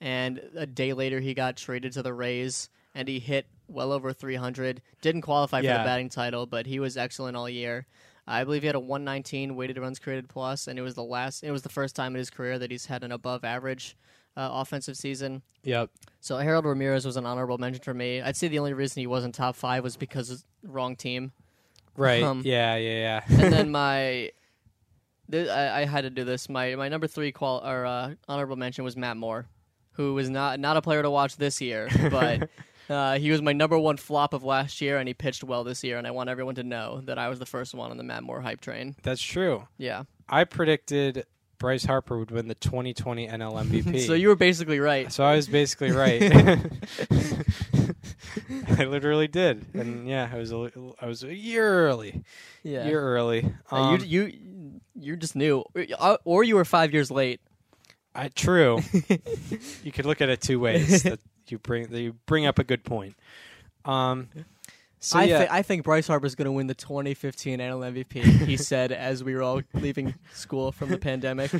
and a day later he got traded to the Rays, and he hit well over 300. Didn't qualify for the batting title, but he was excellent all year. I believe he had a 119 weighted runs created plus, and it was the last. It was the first time in his career that he's had an above average uh, offensive season. yep. So Harold Ramirez was an honorable mention for me. I'd say the only reason he wasn't top five was because of the wrong team. Right. Um, yeah, yeah, yeah. And then my, th- I, I had to do this. My my number three qual or uh, honorable mention was Matt Moore, who was not not a player to watch this year, but. Uh, he was my number one flop of last year, and he pitched well this year. And I want everyone to know that I was the first one on the Matt Moore hype train. That's true. Yeah, I predicted Bryce Harper would win the 2020 NL MVP. so you were basically right. So I was basically right. I literally did, and yeah, I was a, I was a year early. Yeah, Year early. Uh, Um, you you you just knew, Uh, or you were five years late. I, true. you could look at it two ways. That you bring that you bring up a good point. Um, so I, yeah, thi- I think Bryce Harper's going to win the 2015 NL MVP. he said as we were all leaving school from the pandemic.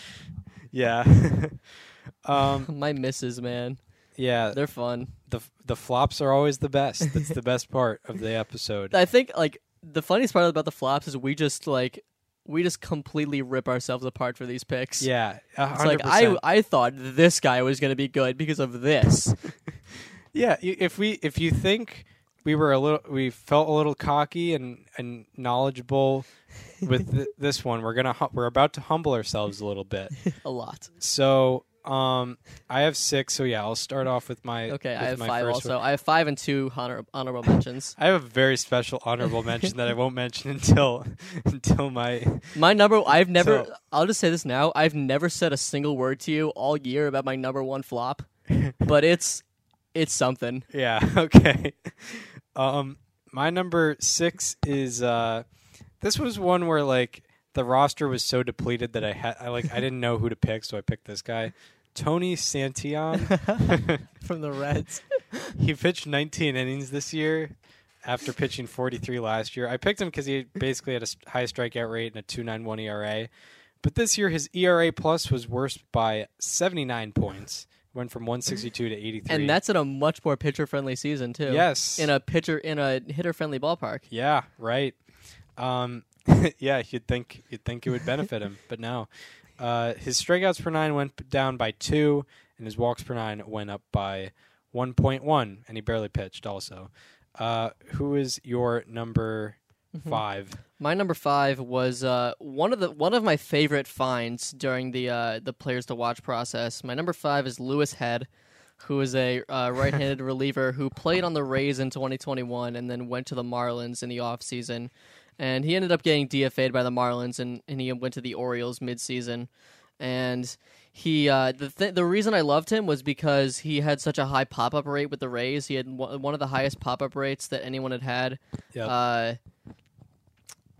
yeah, um, My misses, man, yeah. they're fun. The the flops are always the best. That's the best part of the episode. I think like the funniest part about the flops is we just like we just completely rip ourselves apart for these picks. Yeah, a It's like I. I thought this guy was going to be good because of this. Yeah, if we if you think we were a little we felt a little cocky and and knowledgeable with th- this one, we're gonna hu- we're about to humble ourselves a little bit. a lot. So, um, I have six. So yeah, I'll start off with my Okay, I have my five first also. one. I have five and two honor- honorable mentions. I have a very special honorable mention that I won't mention until until my My number, I've never. So- I'll just say this now. I've never said a single word to you all year about my number one flop, but it's it's something. Yeah. Okay. Um, my number six is uh, this was one where like the roster was so depleted that I had I like I didn't know who to pick, so I picked this guy, Tony Santillan. from the Reds. he pitched 19 innings this year after pitching 43 last year. I picked him because he basically had a high strikeout rate and a 2.91 ERA. But this year his ERA plus was worse by 79 points. Went from 162 to 83. and that's in a much more pitcher friendly season too. yes, in a pitcher in a hitter friendly ballpark. Yeah, right. Um, yeah, you'd think you'd think it would benefit him, but no. Uh, his strikeouts per nine went down by two, and his walks per nine went up by one point one, and he barely pitched. Also, uh, who is your number five? My number five was uh, one of the one of my favorite finds during the uh, the players to watch process. My number five is Louis Head, who is a uh, right-handed reliever who played on the Rays in 2021 and then went to the Marlins in the offseason. and he ended up getting DFA'd by the Marlins, and, and he went to the Orioles midseason. And he uh, the th- the reason I loved him was because he had such a high pop up rate with the Rays. He had one one of the highest pop up rates that anyone had had Yep. uh,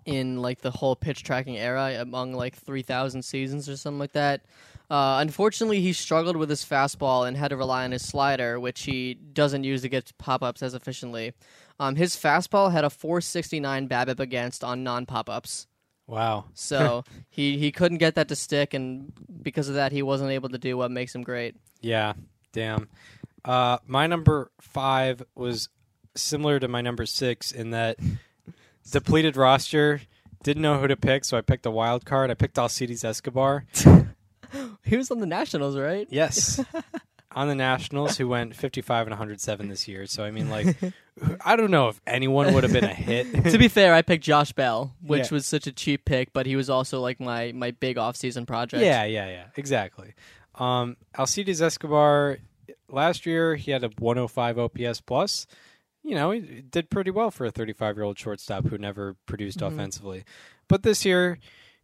in like the whole pitch tracking era among like 3,000 seasons or something like that. Uh, unfortunately, he struggled with his fastball and had to rely on his slider, which he doesn't use to get pop ups as efficiently. Um, his fastball had a 469 BABIP against on non pop ups. wow. So he, he couldn't get that to stick, and because of that, he wasn't able to do what makes him great. Yeah. Damn. Uh, my number five was similar to my number six in that depleted roster. Didn't know who to pick, so I picked a wild card. I picked Alcides Escobar. He was on the Nationals, right? Yes. On the Nationals, who went 55 and 107 this year. So, I mean, like, I don't know if anyone would have been a hit. to be fair, I picked Josh Bell, which Yeah. was such a cheap pick, but he was also like my, my big off season project. yeah, yeah, yeah. Exactly. Um, Alcides Escobar, last year, he had a 105 OPS plus. You know, he did pretty well for a 35 year old shortstop who never produced Mhm. offensively. But this year,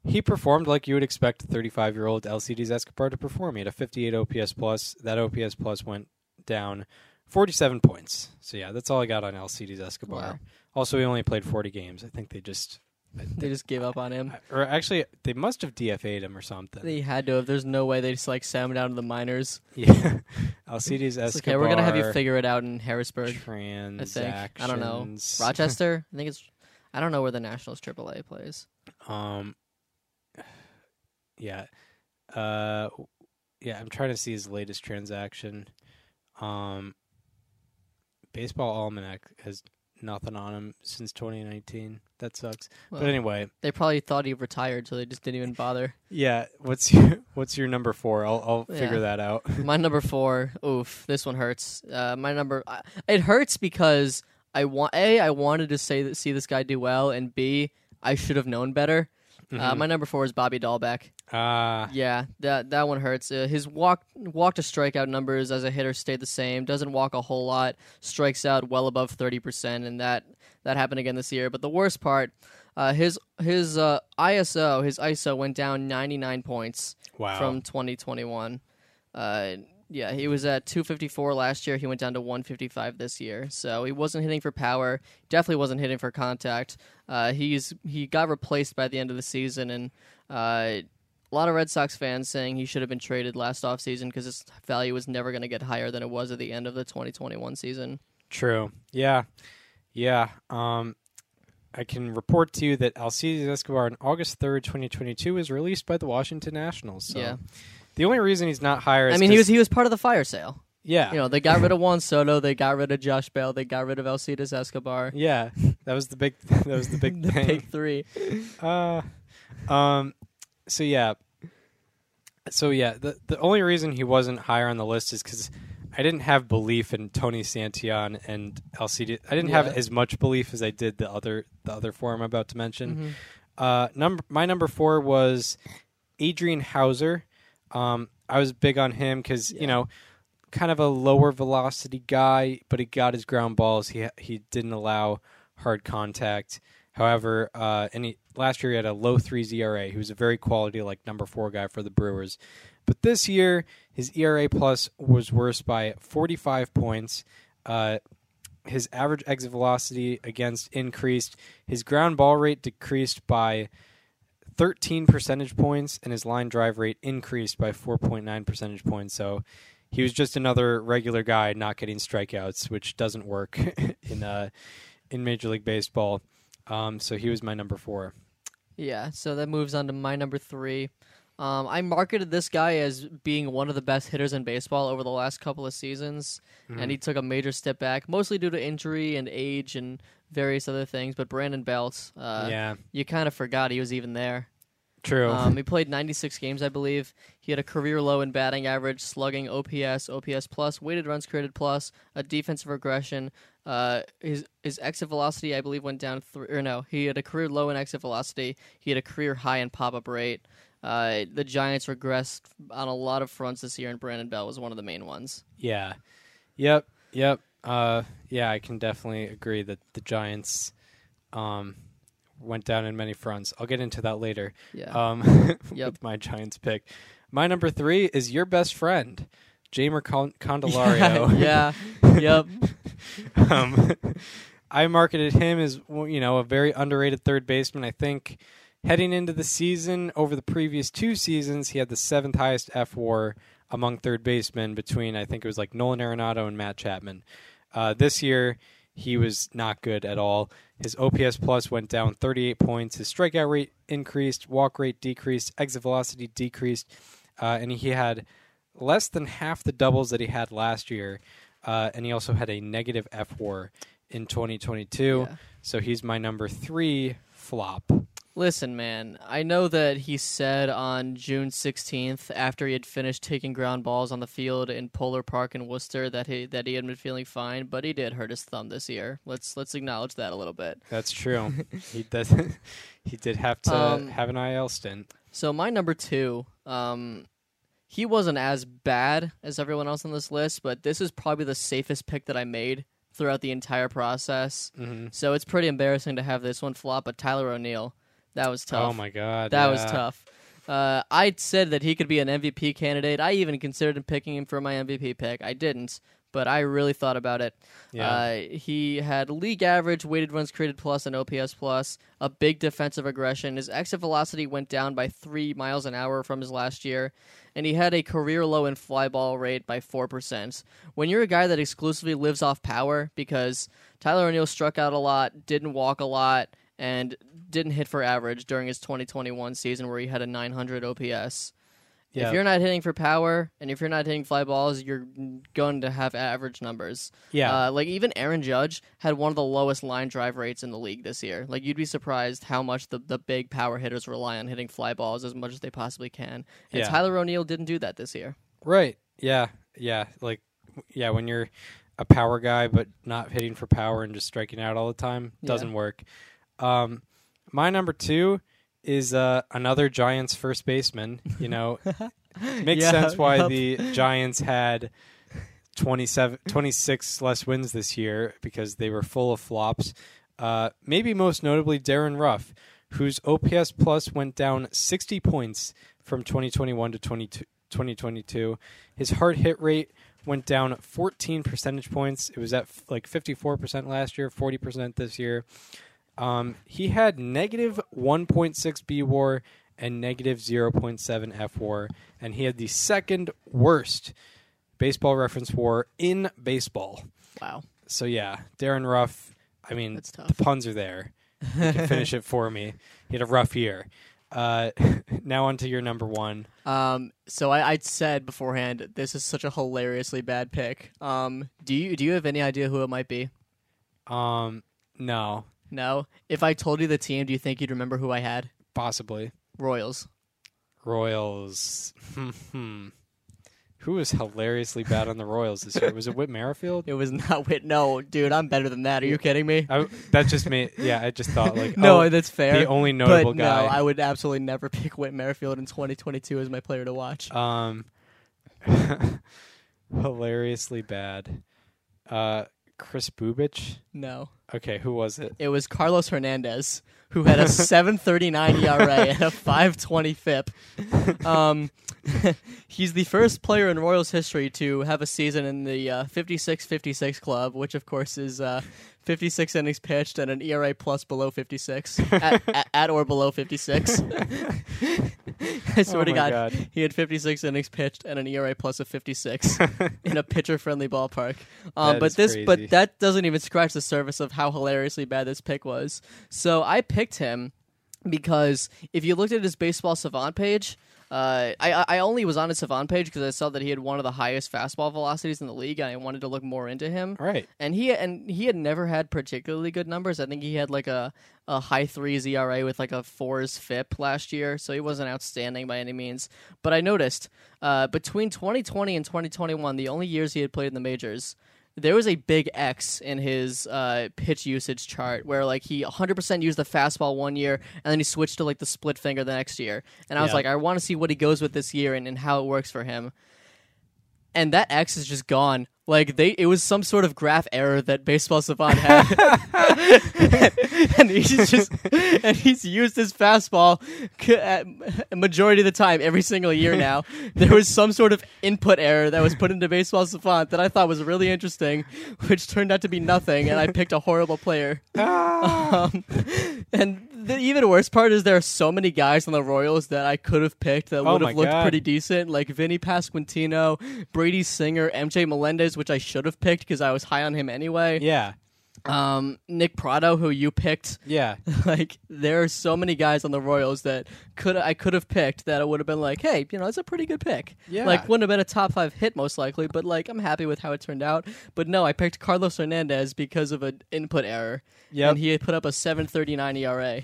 he performed like you would expect a 35 year old Alcides Escobar to perform. He had a 58 OPS plus. That OPS plus went down 47 points. So yeah, that's all I got on Alcides Escobar. Wow. Also, he only played 40 games. I think they just, They just gave up on him. or actually, they must have DFA'd him or something. They had to have. There's no way they just like sent him down to the minors. yeah, It's Escobar. okay, we're gonna have you figure it out in Harrisburg. I think. I don't know. Rochester. I think it's. I don't know where the Nationals AAA plays. Um. Yeah. Uh. Yeah, I'm trying to see his latest transaction. Um. Baseball Almanac has nothing on him since 2019. That sucks. Well, but anyway, they probably thought he retired, so they just didn't even bother. yeah. What's your What's your number four? I'll I'll Yeah. figure that out. My number four. Oof, this one hurts. Uh, my number. I- It hurts because I want a. I wanted to say that see this guy do well, and b. I should have known better. Uh, Mhm. my number four is Bobby Dalbec. Ah, Yeah, that that one hurts. Uh, his walk walk to strikeout numbers as a hitter stayed the same. Doesn't walk a whole lot. Strikes out well above thirty percent, and that that happened again this year. But the worst part, uh, his his uh, ISO his ISO went down ninety nine points wow. from twenty twenty one. Yeah, he was at 254 last year. He went down to 155 this year. So he wasn't hitting for power. Definitely wasn't hitting for contact. Uh, he's he got replaced by the end of the season, and uh, a lot of Red Sox fans saying he should have been traded last offseason because his value was never going to get higher than it was at the end of the 2021 season. True. Yeah. Yeah. Um, I can report to you that Alcides Escobar on August 3rd, 2022 was released by the Washington Nationals. So Yeah. The only reason he's not higher is I mean, he was he was part of the fire sale. yeah. You know, they got rid of Juan Soto, they got rid of Josh Bell, they got rid of Alcides Escobar. yeah. That was the big that was the big the thing. big three. Uh, um, so yeah, so yeah, the the only reason he wasn't higher on the list is because I didn't have belief in Tony Santillan and Alcides. I didn't have as much belief as I did the other the other four I'm about to mention. Mhm. Uh, number my number four was Adrian Houser. Um, I was big on him because Yeah. you know, kind of a lower velocity guy, but he got his ground balls. He he didn't allow hard contact. However, uh, and he, last year he had a low three ERA. He was a very quality like number four guy for the Brewers. But this year his ERA plus was worse by 45 points. Uh, his average exit velocity against increased. His ground ball rate decreased by 13 percentage points, and his line drive rate increased by 4.9 percentage points. So he was just another regular guy not getting strikeouts, which doesn't work in uh, in Major League Baseball. Um, so he was my number four. Yeah, so that moves on to my number three. Um, I marketed this guy as being one of the best hitters in baseball over the last couple of seasons, and he took a major step back, mostly due to injury and age and various other things. But Brandon Belt, uh, yeah, you kind of forgot he was even there. True. Um, he played 96 games, I believe. He had a career low in batting average, slugging, OPS, OPS plus, weighted runs created plus, a defensive regression. Uh, his his exit velocity, I believe, went down. Th- or no, he had a career low in exit velocity. He had a career high in pop up rate. Uh, the Giants regressed on a lot of fronts this year, and Brandon Belt was one of the main ones. Yeah. Yep. Yep. Uh, yeah, I can definitely agree that the Giants um, went down in many fronts. I'll get into that later. Yeah. Um, Yep. with my Giants pick. My number three is your best friend, Jeimer Con- Candelario. yeah. yep. um, I marketed him as you know a very underrated third baseman. I think heading into the season, over the previous two seasons, he had the seventh highest F WAR among third basemen between I think it was like Nolan Arenado and Matt Chapman. Uh, this year, he was not good at all. His OPS plus went down 38 points. His strikeout rate increased, walk rate decreased, exit velocity decreased, uh, and he had less than half the doubles that he had last year. Uh, and he also had a negative F WAR in 2022. Yeah. So he's my number three flop. Listen, man, I know that he said on June 16th, after he had finished taking ground balls on the field in Polar Park in Worcester, that he that he had been feeling fine, but he did hurt his thumb this year. Let's let's acknowledge that a little bit. That's true. he did. he did have to Um, have an IL stint. So my number two, um, he wasn't as bad as everyone else on this list, but this is probably the safest pick that I made throughout the entire process. hmm So it's pretty embarrassing to have this one flop. But Tyler O'Neill, that was tough. Oh my god, That was tough. Uh, I said that he could be an MVP candidate. I even considered picking him for my MVP pick. I didn't, but I really thought about it. Yeah. Uh, he had league average weighted runs created plus and OPS plus, a big defensive aggression. His exit velocity went down by three miles an hour from his last year, and he had a career low in fly ball rate by four percent. When you're a guy that exclusively lives off power, because Tyler O'Neill struck out a lot, didn't walk a lot, and didn't hit for average during his 2021 season where he had a 900 OPS. Yeah. If you're not hitting for power and if you're not hitting fly balls, you're going to have average numbers. yeah. Uh, like even Aaron Judge had one of the lowest line drive rates in the league this year. Like you'd be surprised how much the, the big power hitters rely on hitting fly balls as much as they possibly can. And Yeah. Tyler O'Neill didn't do that this year. Right. Yeah. Yeah. Like, yeah, when you're a power guy but not hitting for power and just striking out all the time, doesn't work. Um, my number two is uh, another Giants first baseman. You know, makes Yeah, sense why yup. the Giants had 27, 26 less wins this year because they were full of flops. Uh, maybe most notably Darin Ruf, whose OPS plus went down 60 points from 2021 to 2022. His hard hit rate went down 14 percentage points. It was at f- like 54% last year, 40% this year. Um, he had negative 1.6 bWAR and negative 0.7 fWAR, and he had the second worst baseball reference war in baseball. Wow. So yeah, Darin Ruf. I mean, That's tough. the puns are there. You can finish it for me. He had a rough year. Uh, now on to your number one. Um, so I, I said beforehand, this is such a hilariously bad pick. Um, do you do you have any idea who it might be? Um, no, No. If I told you the team, do you think you'd remember who I had? possibly Royals. Royals. Hmm. Who was hilariously bad on the Royals this year? Was it Whit Merrifield? It was not Whit. No, dude, I'm better than that. Are you kidding me? I, that just made. Yeah, I just thought like no, oh, that's fair. the only notable but guy. no, I would absolutely never pick Whit Merrifield in 2022 as my player to watch. Um, hilariously bad. Uh, Kris Bubic. No, Okay, who was it? it was Carlos Hernandez who had a 7.39 ERA and a 5.20 FIP. Um, he's the first player in Royals history to have a season in the uh, 56-56 club, which of course is uh, 56 innings pitched and an ERA plus below 56, at, at, at or below 56. I swear Oh to God, God. he had 56 innings pitched and an ERA plus of 56 in a pitcher-friendly ballpark. Um, but is this, crazy. but that doesn't even scratch the surface of how hilariously bad this pick was. So I picked him because if you looked at his baseball savant page, uh, I I only was on his savant page because I saw that he had one of the highest fastball velocities in the league, and I wanted to look more into him. Right. And he and he had never had particularly good numbers. I think he had like a, a high threes ERA with like a fours FIP last year, so he wasn't outstanding by any means. But I noticed uh, between 2020 and 2021, the only years he had played in the majors, there was a big X in his uh, pitch usage chart where like he 100% used the fastball one year and then he switched to like the split finger the next year. And I was Yeah. like, I want to see what he goes with this year and, and how it works for him and that X is just gone. Like they, it was some sort of graph error that Baseball Savant had, and he's just and he's used his fastball c- at a majority of the time every single year now. There was some sort of input error that was put into Baseball Savant that I thought was really interesting, which turned out to be nothing, and I picked a horrible player. Um, and the even worse part is there are so many guys on the Royals that I could have picked that Oh would have looked God. pretty decent, like Vinny Pasquantino, Brady Singer, MJ Melendez, which I should have picked because I was high on him anyway. Yeah. Um, Nick Pratto, who you picked. Yeah. like there are so many guys on the Royals that could I could have picked that it would have been like, hey, you know, it's a pretty good pick. Yeah. Like wouldn't have been a top five hit most likely, but like I'm happy with how it turned out. But no, I picked Carlos Hernandez because of an input error. Yeah. And he had put up a 7.39 ERA.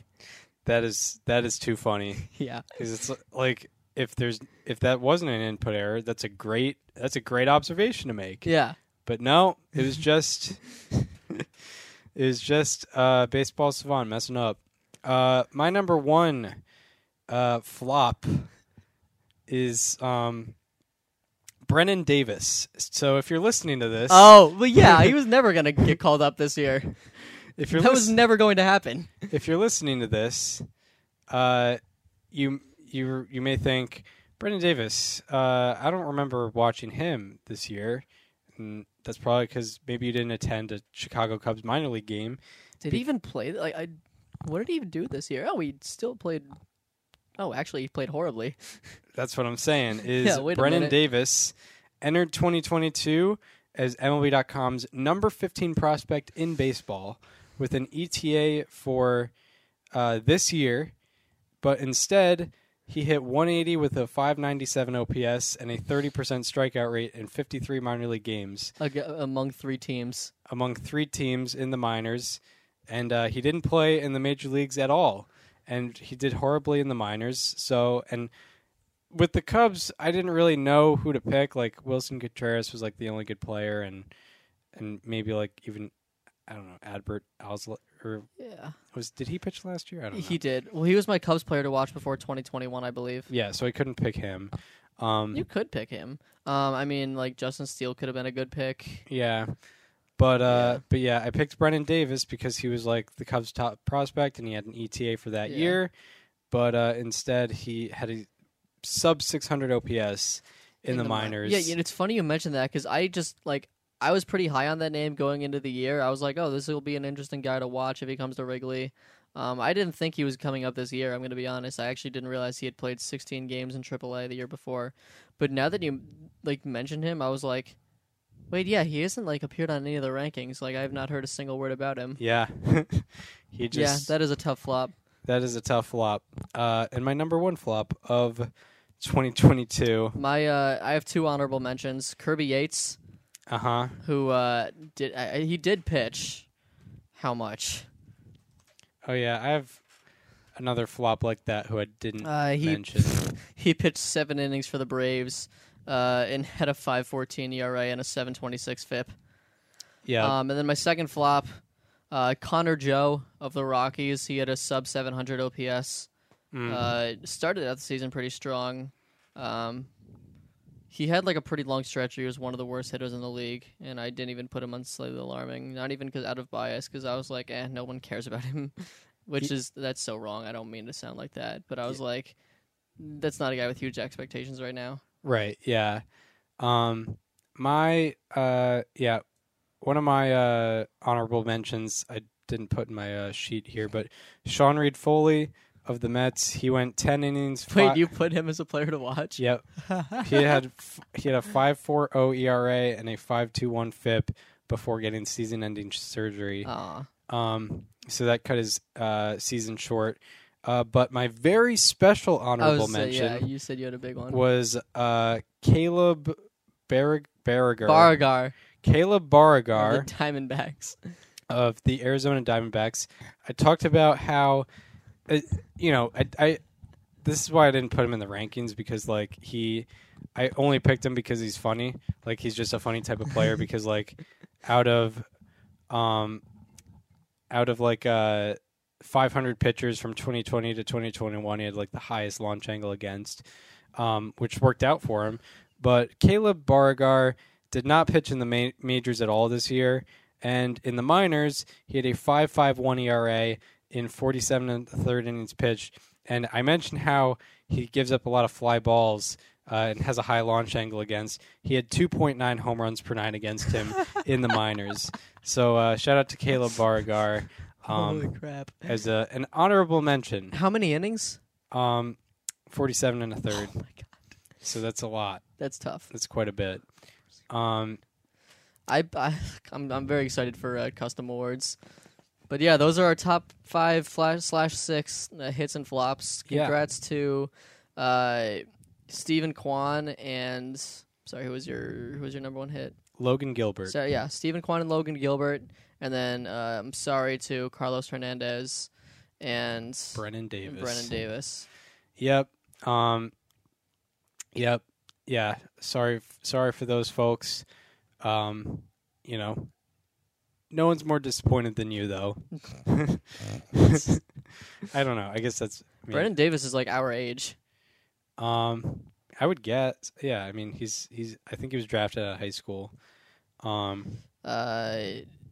That is that is too funny Yeah. because it's like if there's if that wasn't an input error, that's a great that's a great observation to make. Yeah. But no, it was just was just uh, baseball savant messing up. Uh, my number one uh, flop is um, Brennen Davis. So if you're listening to this, Oh, well, yeah, he was never gonna get called up this year. if you're That was lis- never going to happen. if you're listening to this, uh, you you you may think Brendan Davis. Uh, I don't remember watching him this year. And that's probably because maybe you didn't attend a Chicago Cubs minor league game. Did he even play? Like, I, what did he even do this year? Oh, he still played. Oh, actually, he played horribly. That's what I'm saying. Is Yeah, Brennen. Davis entered 2022 as MLB.com's number 15 prospect in baseball with an ETA for uh, this year, but instead he hit 180 with a 597 OPS and a 30% strikeout rate in 53 minor league games ag- among three teams. among three teams in the minors, and uh, he didn't play in the major leagues at all, and he did horribly in the minors. So, and with the Cubs, I didn't really know who to pick. Like Willson Contreras was like the only good player, and and maybe like even I don't know Adbert Alzolay or Yeah, was did he pitch last year? I don't know. he did. Well, he was my Cubs player to watch before 2021, I believe. yeah, so I couldn't pick him. Um, You could pick him. Um, I mean, like Justin Steele could have been a good pick. Yeah. But uh Yeah. but yeah, I picked Brennen Davis because he was like the Cubs top prospect and he had an ETA for that Yeah. year. But uh instead he had a sub 600 OPS in, the, mi- minors. Yeah, and it's funny you mentioned that because I just like I was pretty high on that name going into the year. I was like, oh, this will be an interesting guy to watch if he comes to Wrigley. Um, I didn't think he was coming up this year. I'm going to be honest. I actually didn't realize he had played 16 games in AAA the year before. But now that you like mentioned him, I was like, wait, yeah, he isn't like appeared on any of the rankings. Like I have not heard a single word about him. Yeah. he just yeah, that is a tough flop. that is a tough flop. Uh and my number 1 flop of 2022. My uh, I have two honorable mentions. Kirby Yates, Uh-huh. who uh, did I, he did pitch. How much? Oh yeah, I have another flop like that who I didn't Uh, he mention. he pitched seven innings for the Braves, uh, and had a 5.14 ERA and a 7.26 FIP. Yeah. Um, and then my second flop, uh, Connor Joe of the Rockies. He had a sub 700 OPS. Mm. Uh, started out the season pretty strong. Um, he had like a pretty long stretch. He was one of the worst hitters in the league, and I didn't even put him on slightly alarming. Not even because out of bias, because I was like, eh, no one cares about him. Which is that's so wrong. I don't mean to sound like that, but I was like, that's not a guy with huge expectations right now. Right. Yeah. Um, my uh, yeah, one of my uh honorable mentions I didn't put in my uh, sheet here, but Sean Reid Foley of the Mets. He went ten innings. Wait, fi- you put him as a player to watch? Yep. he had f- he had a five four zero ERA and a five two one FIP before getting season ending surgery. Aw. Um, so that cut his uh season short. Uh, but my very special honorable was, uh, mention yeah, you said you had a big one. was uh Caleb Barrig- Baragar. Baragar, Caleb of Baragar the Diamondbacks. of the Arizona Diamondbacks. I talked about how, uh, you know, I, I. This is why I didn't put him in the rankings because like he, I only picked him because he's funny. Like he's just a funny type of player because like, out of, um, out of like uh. 500 pitchers from 2020 to 2021. He had like the highest launch angle against, um, which worked out for him. But Caleb Baragar did not pitch in the ma- majors at all this year. And in the minors, he had a 5.51 ERA in 47 and a third innings pitched. And I mentioned how he gives up a lot of fly balls uh, and has a high launch angle against. He had 2.9 home runs per nine against him in the minors. So uh, shout out to Caleb Baragar um, crap! as a, an honorable mention. How many innings? Um, 47 and a third. Oh my god, So that's a lot. that's tough. That's quite a bit. Um, I, I I'm I'm very excited for uh, custom awards. But yeah, those are our top five flash slash six uh, hits and flops. Yeah. Congrats to uh, Steven Kwan and sorry, who was your who was your number one hit? Logan Gilbert. So yeah, Steven Kwan and Logan Gilbert, and then uh, I'm sorry to Carlos Hernandez and Brennen Davis. Brennen Davis. Yep. Um. Yep. Yeah. Sorry. Sorry for those folks. Um. You know. No one's more disappointed than you, though. I don't know. I guess that's. I mean, Brennen Davis is like our age. Um. I would guess. Yeah, I mean, he's he's. I think he was drafted out of high school. Um, Uh,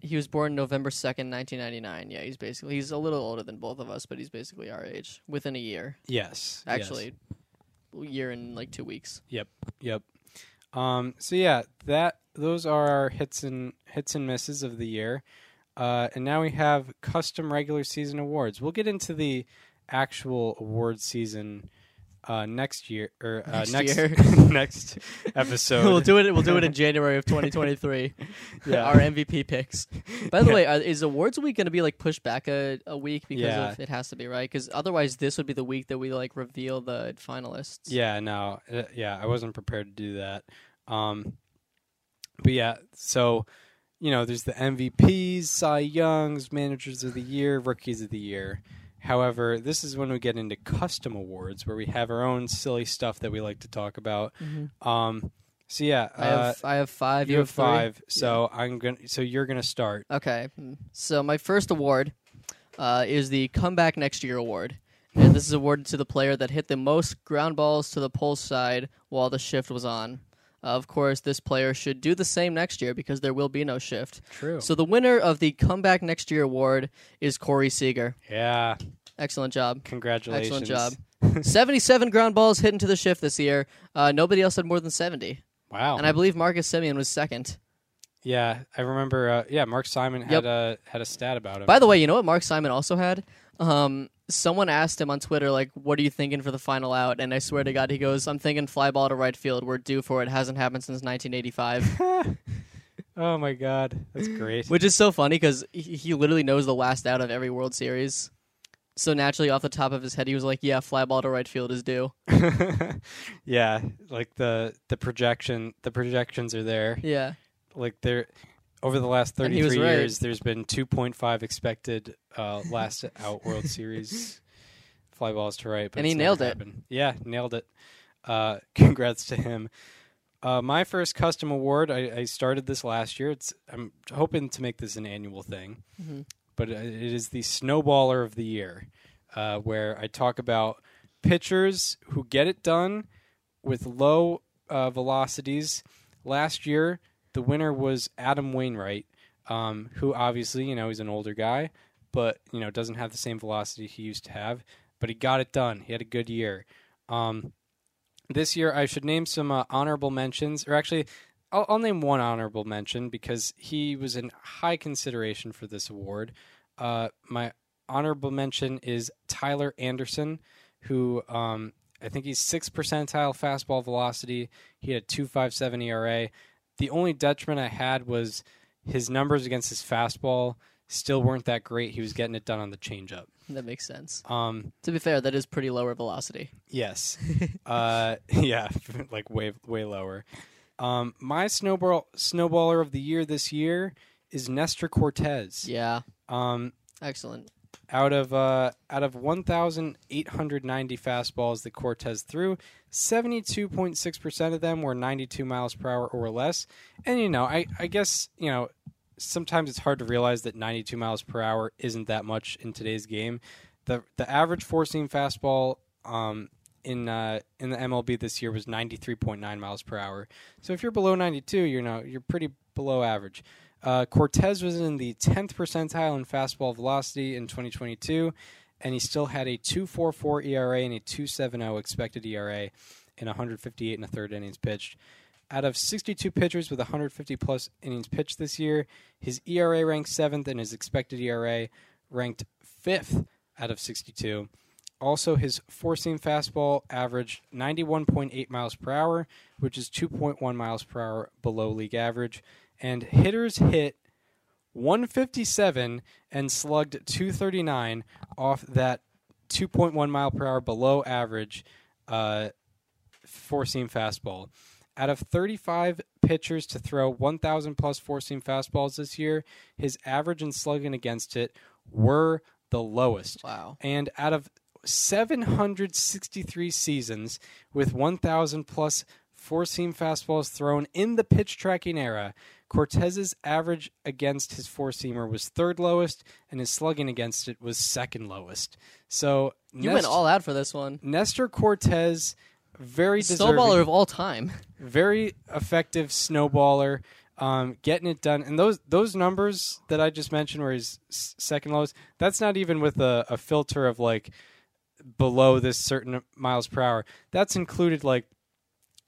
he was born November second, nineteen ninety nine. Yeah, he's basically he's a little older than both of us, but he's basically our age within a year. yes, yes. Actually, a year and like two weeks. Yep, yep. Um, so yeah, that those are our hits and hits and misses of the year. Uh, and now we have custom regular season awards. We'll get into the actual award season uh, next year or uh, Next next year. next episode. we'll do it. We'll do it in January of 2023. Yeah. Our MVP picks. By the way, are, is awards week going to be like pushed back a, a week because Yeah. of it has to be right? Because otherwise, this would be the week that we like reveal the finalists. Yeah, no, uh, yeah, I wasn't prepared to do that. Um, but yeah, so you know, there's the MVPs, Cy Youngs, Managers of the Year, Rookies of the Year. However, this is when we get into custom awards, where we have our own silly stuff that we like to talk about. Mhm. Um, so yeah, I have uh, I have five. you have three? five. So I'm gonna. So you're gonna start. Okay. mm. So my first award uh, is the Comeback Next Year award. And this is awarded to the player that hit the most ground balls to the pole side while the shift was on. Of course, this player should do the same next year because there will be no shift. True. So the winner of the Comeback Next Year award is Corey Seager. yeah, Excellent job. congratulations. Excellent job. 77 ground balls hit into the shift this year. Uh, nobody else had more than 70. Wow. And I believe Marcus Semien was second. yeah, I remember. Uh, yeah, Mark Simon had Yep. a had a stat about him. By the way, you know what Mark Simon also had? Um, someone asked him on Twitter, like, what are you thinking for the final out? And I swear to God, he goes, I'm thinking fly ball to right field. We're due for it. Hasn't happened since 1985. oh my god, that's great. Which is so funny because he, he literally knows the last out of every World Series. So naturally, off the top of his head, he was like, yeah, fly ball to right field is due. yeah, like the the projection, the projections are there. Yeah. Like they're over the last And thirty he was three right. years. There's been two point five expected uh, last out World Series fly balls to right, but And he nailed it. happened. Yeah, nailed it. Uh, congrats to him. Uh, my first custom award. I, I started this last year. It's I'm hoping to make this an annual thing, Mhm. but it it is the Snowballer of the Year, uh, where I talk about pitchers who get it done with low uh, velocities. Last year, the winner was Adam Wainwright, um, who obviously, you know, he's an older guy, but, you know, doesn't have the same velocity he used to have. But he got it done. He had a good year. Um, this year, I should name some uh, honorable mentions, or actually, I'll, I'll name one honorable mention because he was in high consideration for this award. Uh, my honorable mention is Tyler Anderson, who um, I think he's six percentile fastball velocity. He had two five seven ERA. The only detriment I had was his numbers against his fastball still weren't that great. He was getting it done on the changeup. That makes sense. Um, To be fair, that is pretty lower velocity. Yes. uh, yeah, like way way lower. Um, my snowball snowballer of the year this year is Nestor Cortes. Yeah. Um, Excellent. out of uh, out of 1,890 fastballs that Cortes threw, 72.6 percent of them were 92 miles per hour or less. And you know, I I guess you know sometimes it's hard to realize that 92 miles per hour isn't that much in today's game. the The average four seam fastball um, in uh, in the MLB this year was 93.9 miles per hour. So if you're below 92, you're know you're pretty below average. Uh, Cortes was in the 10th percentile in fastball velocity in 2022, and he still had a 2.44 ERA and a 2.70 expected ERA in 158 and a third innings pitched. Out of 62 pitchers with 150 plus innings pitched this year, his ERA ranked seventh and his expected ERA ranked fifth out of 62. Also, his four seam fastball averaged 91.8 miles per hour, which is 2.1 miles per hour below league average. And hitters hit 157 and slugged 239 off that 2.1 mile per hour below average uh, four seam fastball. Out of 35 pitchers to throw 1,000 plus four seam fastballs this year, his average and slugging against it were the lowest. Wow. And out of 763 seasons with 1,000 plus four seam fastballs thrown in the pitch tracking era, Cortes's average against his four seamer was third lowest, and his slugging against it was second lowest. So You went all out for this one. Nestor Cortes very Snowballer of all time. very effective snowballer, um, getting it done. And those those numbers that I just mentioned, where he's second lowest, that's not even with a, a filter of like below this certain miles per hour. That's included like,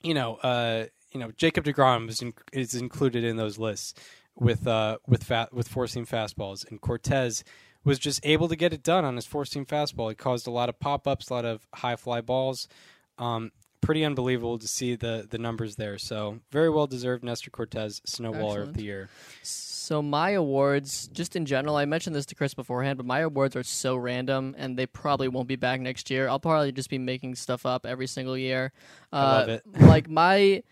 you know, uh, you know, Jacob deGrom is in, is included in those lists with uh with fa- with four seam fastballs, and Cortes was just able to get it done on his four seam fastball. He caused a lot of pop ups, a lot of high fly balls. Um, pretty unbelievable to see the the numbers there. So very well deserved Nestor Cortes Snowballer of the year. So my awards, just in general, I mentioned this to Chris beforehand, but my awards are so random, and they probably won't be back next year. I'll probably just be making stuff up every single year. Uh, I love it. like my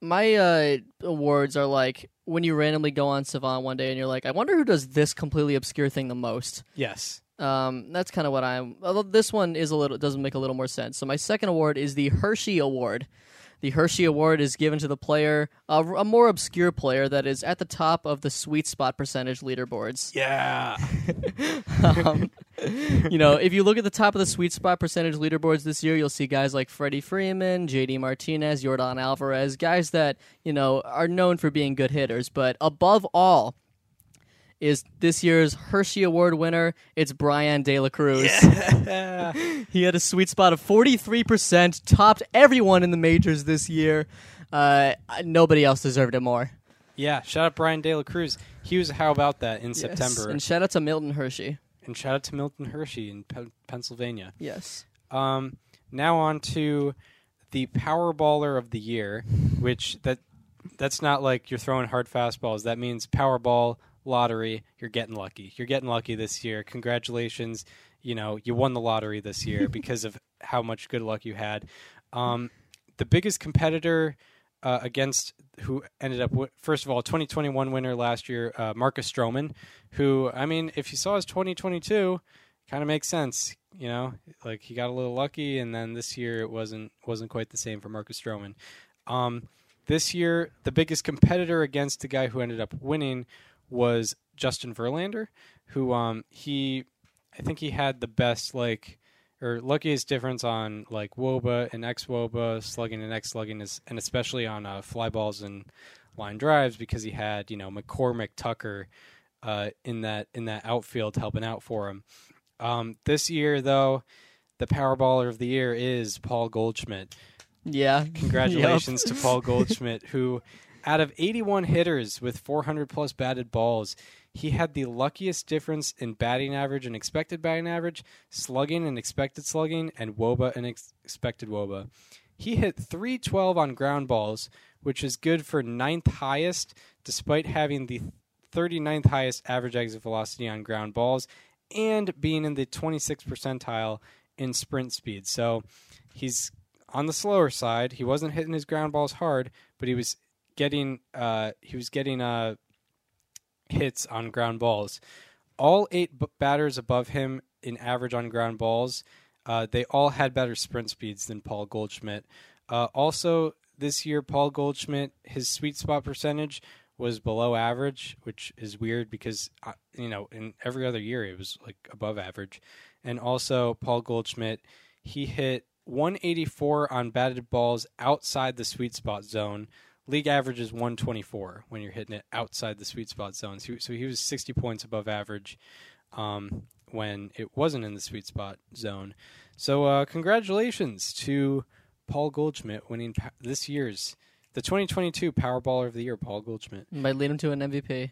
my uh, awards are like when you randomly go on Savant one day and you're like, I wonder who does this completely obscure thing the most. Yes. Um, that's kind of what I'm. Although this one is a little doesn't make a little more sense. So my second award is the Hershey Award. The Hershey Award is given to the player, uh, a more obscure player that is at the top of the sweet spot percentage leaderboards. Yeah. um, you know, if you look at the top of the sweet spot percentage leaderboards this year, you'll see guys like Freddie Freeman, JD Martinez, Yordan Alvarez, guys that, you know, are known for being good hitters. But above all, is this year's Hershey Award winner. It's Bryan De La Cruz. Yeah. he had a sweet spot of 43%, topped everyone in the majors this year. Uh, nobody else deserved it more. yeah. Shout out Bryan De La Cruz. He was how about that in Yes. September. And shout out to Milton Hershey. And shout out to Milton Hershey in Pe- Pennsylvania. Yes. Um, now on to the Powerballer of the Year, which that that's not like you're throwing hard fastballs. That means Powerball lottery. You're getting lucky. You're getting lucky this year. Congratulations. You know you won the lottery this year because of how much good luck you had. Um, the biggest competitor uh, against who ended up first of all 2021 winner last year, uh, Marcus Stroman, who I mean, if you saw his 2022, kind of makes sense. You know, like he got a little lucky, and then this year it wasn't wasn't quite the same for Marcus Stroman. Um, this year, the biggest competitor against the guy who ended up winning was Justin Verlander, who um, he, I think he had the best like or luckiest difference on like woba and ex woba slugging and ex slugging is, and especially on uh, fly balls and line drives because he had you know McCormick Tucker uh, in that in that outfield helping out for him. Um, this year though, the Powerballer of the year is Paul Goldschmidt. Yeah. Congratulations to Paul Goldschmidt, who, out of 81 hitters with 400 plus batted balls, he had the luckiest difference in batting average and expected batting average, slugging and expected slugging, and woba and ex- expected woba. He hit 312 on ground balls, which is good for ninth highest, despite having the 39th highest average exit velocity on ground balls and being in the 26th percentile in sprint speed. So he's on the slower side. He wasn't hitting his ground balls hard, but he was getting uh, he was getting uh, hits on ground balls. All eight b- batters above him in average on ground balls, uh, they all had better sprint speeds than Paul Goldschmidt. Uh, also, this year, Paul Goldschmidt, his sweet spot percentage was below average, which is weird because uh, you know in every other year it was like above average. And also, Paul Goldschmidt, he hit 184 on batted balls outside the sweet spot zone. League average is 124 when you're hitting it outside the sweet spot zone. So, so he was 60 points above average um, when it wasn't in the sweet spot zone. So, uh, congratulations to Paul Goldschmidt winning this year's the 2022 Powerballer of the Year. Paul Goldschmidt Might lead him to an MVP.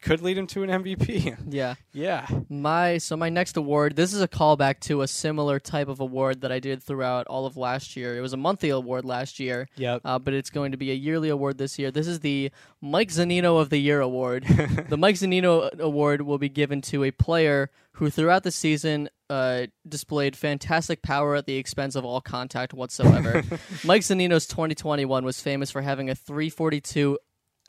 Could lead him to an MVP. Yeah. yeah, My so my next award. This is a callback to a similar type of award that I did throughout all of last year. It was a monthly award last year, yep. uh, but it's going to be a yearly award this year. This is the Mike Zunino of the Year award. the Mike Zunino award will be given to a player who throughout the season uh, displayed fantastic power at the expense of all contact whatsoever. Mike Zunino's 2021 was famous for having a 342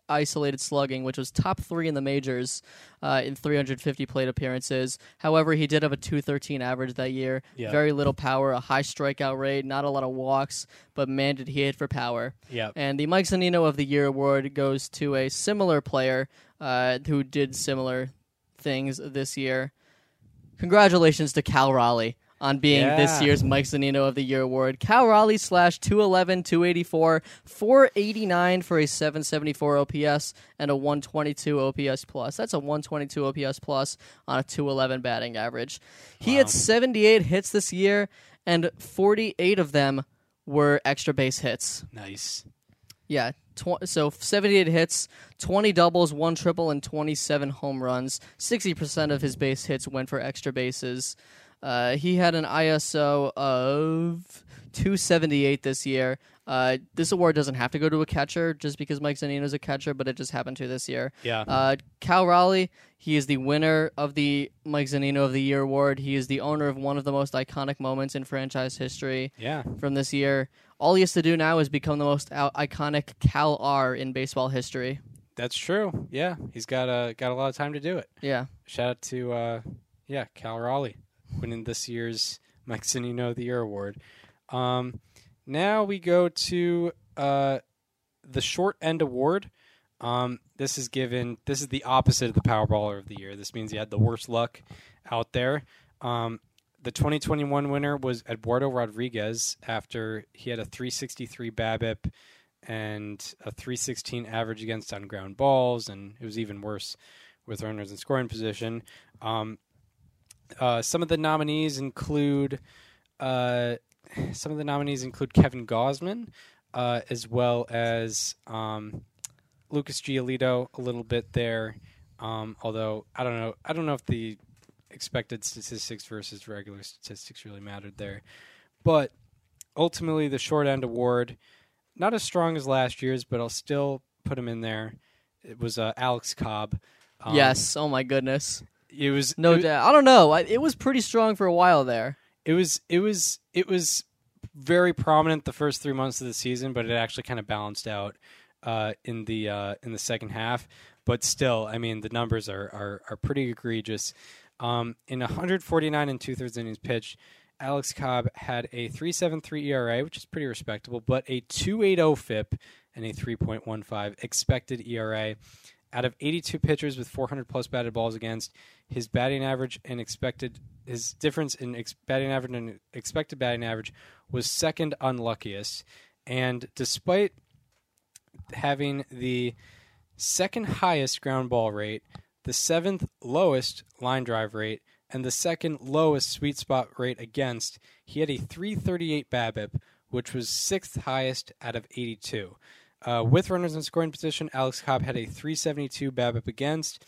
isolated slugging, which was top three in the majors uh, in 350 plate appearances. However, he did have a 213 average that year. Yeah. Very little power, a high strikeout rate, not a lot of walks, but man, did he hit for power. Yep. And the Mike Zunino of the Year award goes to a similar player uh, who did similar things this year. Congratulations to Cal Raleigh. On being this year's Mike Zunino of the Year award. Cal Raleigh slash 211, 284, 489 for a 774 OPS and a 122 OPS plus. That's a 122 OPS plus on a 211 batting average. He had 78 hits this year, and 48 of them were extra base hits. Nice. Yeah, tw- so 78 hits, 20 doubles, one triple, and 27 home runs. 60% of his base hits went for extra bases. Uh, he had an ISO of 278 this year. Uh, this award doesn't have to go to a catcher just because Mike Zunino's a catcher, but it just happened to this year. Yeah. Uh, Cal Raleigh, he is the winner of the Mike Zunino of the Year award. He is the owner of one of the most iconic moments in franchise history yeah. from this year. All he has to do now is become the most out- iconic Cal R in baseball history. That's true. Yeah. He's got a got a lot of time to do it. Yeah. Shout out to uh, yeah, Cal Raleigh winning this year's Mike Zunino of the Year award. Um, now we go to uh, the short end award. Um, this is given. This is the opposite of the Powerballer of the Year. This means he had the worst luck out there. Um, the 2021 winner was Eduardo Rodriguez after he had a 363 BABIP and a 316 average against on ground balls, and it was even worse with runners in scoring position. Um, uh, some of the nominees include uh, some of the nominees include Kevin Gausman, uh, as well as um, Lucas Giolito a little bit there. Um, although I don't know, I don't know if the expected statistics versus regular statistics really mattered there. But ultimately, the short end award, not as strong as last year's, but I'll still put him in there. It was uh, Alex Cobb. Um, yes. Oh my goodness. It was No it, doubt. I don't know. I, it was pretty strong for a while there. it was it was it was very prominent the first three months of the season, but it actually kind of balanced out uh, in the uh, in the second half. But still, I mean, the numbers are are, are pretty egregious. Um, in 149 and two thirds innings pitched, Alex Cobb had a 3.73 ERA, which is pretty respectable, but a 2.80 FIP and a 3.15 expected ERA. Out of 82 pitchers with 400 plus batted balls against, his batting average and expected his difference in ex- batting average and expected batting average was second unluckiest. And despite having the second highest ground ball rate, the seventh lowest line drive rate, and the second lowest sweet spot rate against, he had a 338 BABIP, which was sixth highest out of 82. Uh, with runners in scoring position, Alex Cobb had a 372 BABIP against.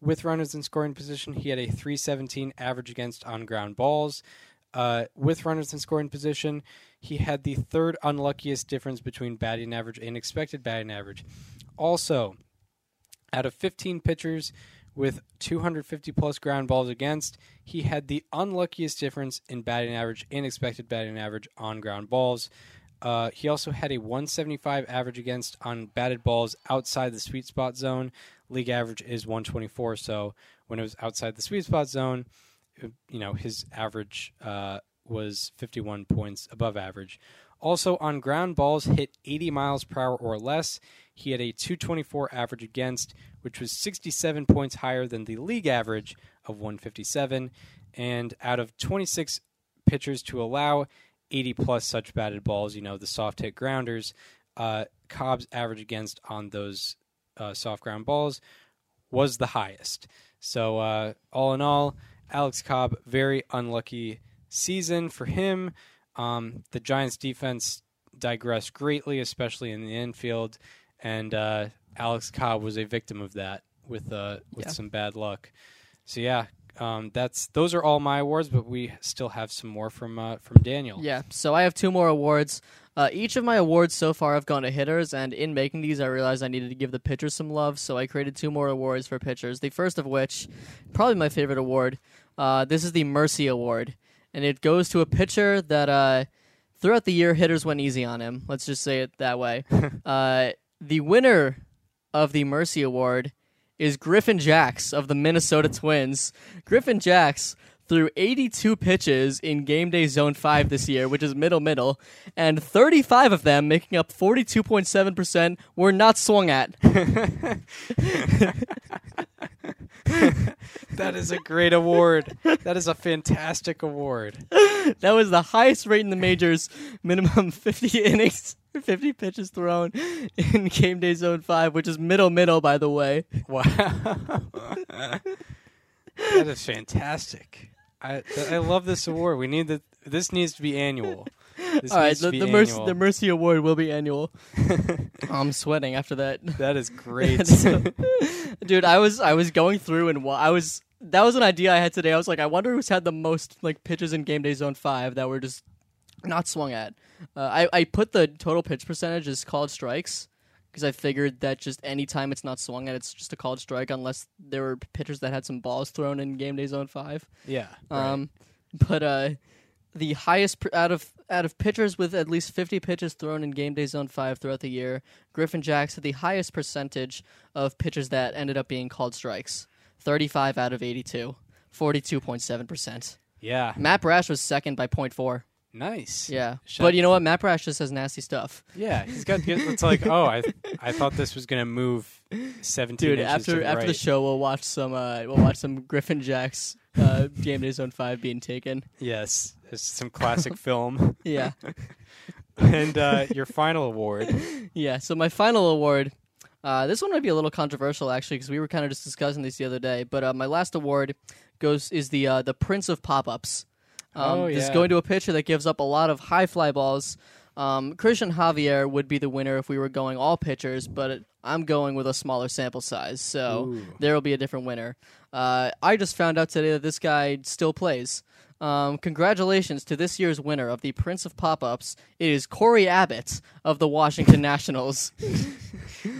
With runners in scoring position, he had a 317 average against on ground balls. Uh, with runners in scoring position, he had the third unluckiest difference between batting average and expected batting average. Also, out of 15 pitchers with 250 plus ground balls against, he had the unluckiest difference in batting average and expected batting average on ground balls. Uh, he also had a 175 average against on batted balls outside the sweet spot zone. League average is 124, so when it was outside the sweet spot zone, uh, you know his average uh, was 51 points above average. Also on ground balls hit 80 miles per hour or less, he had a 224 average against, which was 67 points higher than the league average of 157. And out of 26 pitchers to allow 80 plus such batted balls, you know, the soft hit grounders, uh, Cobb's average against on those uh, soft ground balls was the highest. So, uh, all in all, Alex Cobb, very unlucky season for him. Um, the Giants' defense digressed greatly, especially in the infield, and uh, Alex Cobb was a victim of that with uh, with Yeah. some bad luck. So yeah, um, that's those are all my awards, but we still have some more from uh, from Daniel. Yeah, so I have two more awards. Uh, each of my awards so far have gone to hitters, and in making these, I realized I needed to give the pitchers some love, so I created two more awards for pitchers. The first of which, probably my favorite award, uh, this is the Mercy Award, and it goes to a pitcher that uh, throughout the year hitters went easy on him. Let's just say it that way. uh, the winner of the Mercy Award is Griffin Jax of the Minnesota Twins. Griffin Jax threw 82 pitches in game day zone 5 this year, which is middle middle, and 35 of them, making up 42.7%, were not swung at. that is a great award. That is a fantastic award. that was the highest rate in the majors. Minimum 50 innings, 50 pitches thrown in Game Day Zone 5, which is middle middle, by the way. Wow. that is fantastic. I I love this award. We need that. This needs to be annual. This All right, the, the, Mercy, the Mercy Award will be annual. I'm sweating after that. that is great. So- dude i was i was going through and i was that was an idea i had today i was like i wonder who's had the most like pitches in game day zone 5 that were just not swung at uh, I, I put the total pitch percentage as called strikes because i figured that just any time it's not swung at it's just a called strike unless there were pitchers that had some balls thrown in game day zone 5 yeah. right. um, but uh, the highest pr- out of out of pitchers with at least 50 pitches thrown in game day zone 5 throughout the year, Griffin Jax had the highest percentage of pitches that ended up being called strikes. 35 out of 82. 42.7%. yeah. Matt Brash was second by 0.4. Nice. Yeah. Shout- but you know what? Matt Brash just says nasty stuff. Yeah. He's got. It's like, oh, I I thought this was gonna move seventeen Dude, after the after the show, we'll watch some uh, we'll watch some Griffin Jax uh, game day zone 5 being taken. Yes. It's some classic film. Yeah. And uh, your final award. Yeah. So my final award, uh, this one might be a little controversial actually, because we were kind of just discussing this the other day. But uh, my last award goes is the uh, the Prince of Pop Ups. Um, Oh, This is going to a pitcher that gives up a lot of high fly balls. Um, Cristian Javier would be the winner if we were going all pitchers, but it, I'm going with a smaller sample size, so Ooh. there will be a different winner. Uh, I just found out today that this guy still plays. Um, congratulations to this year's winner of the Prince of Pop Ups. It is Cory Abbott of the Washington Nationals.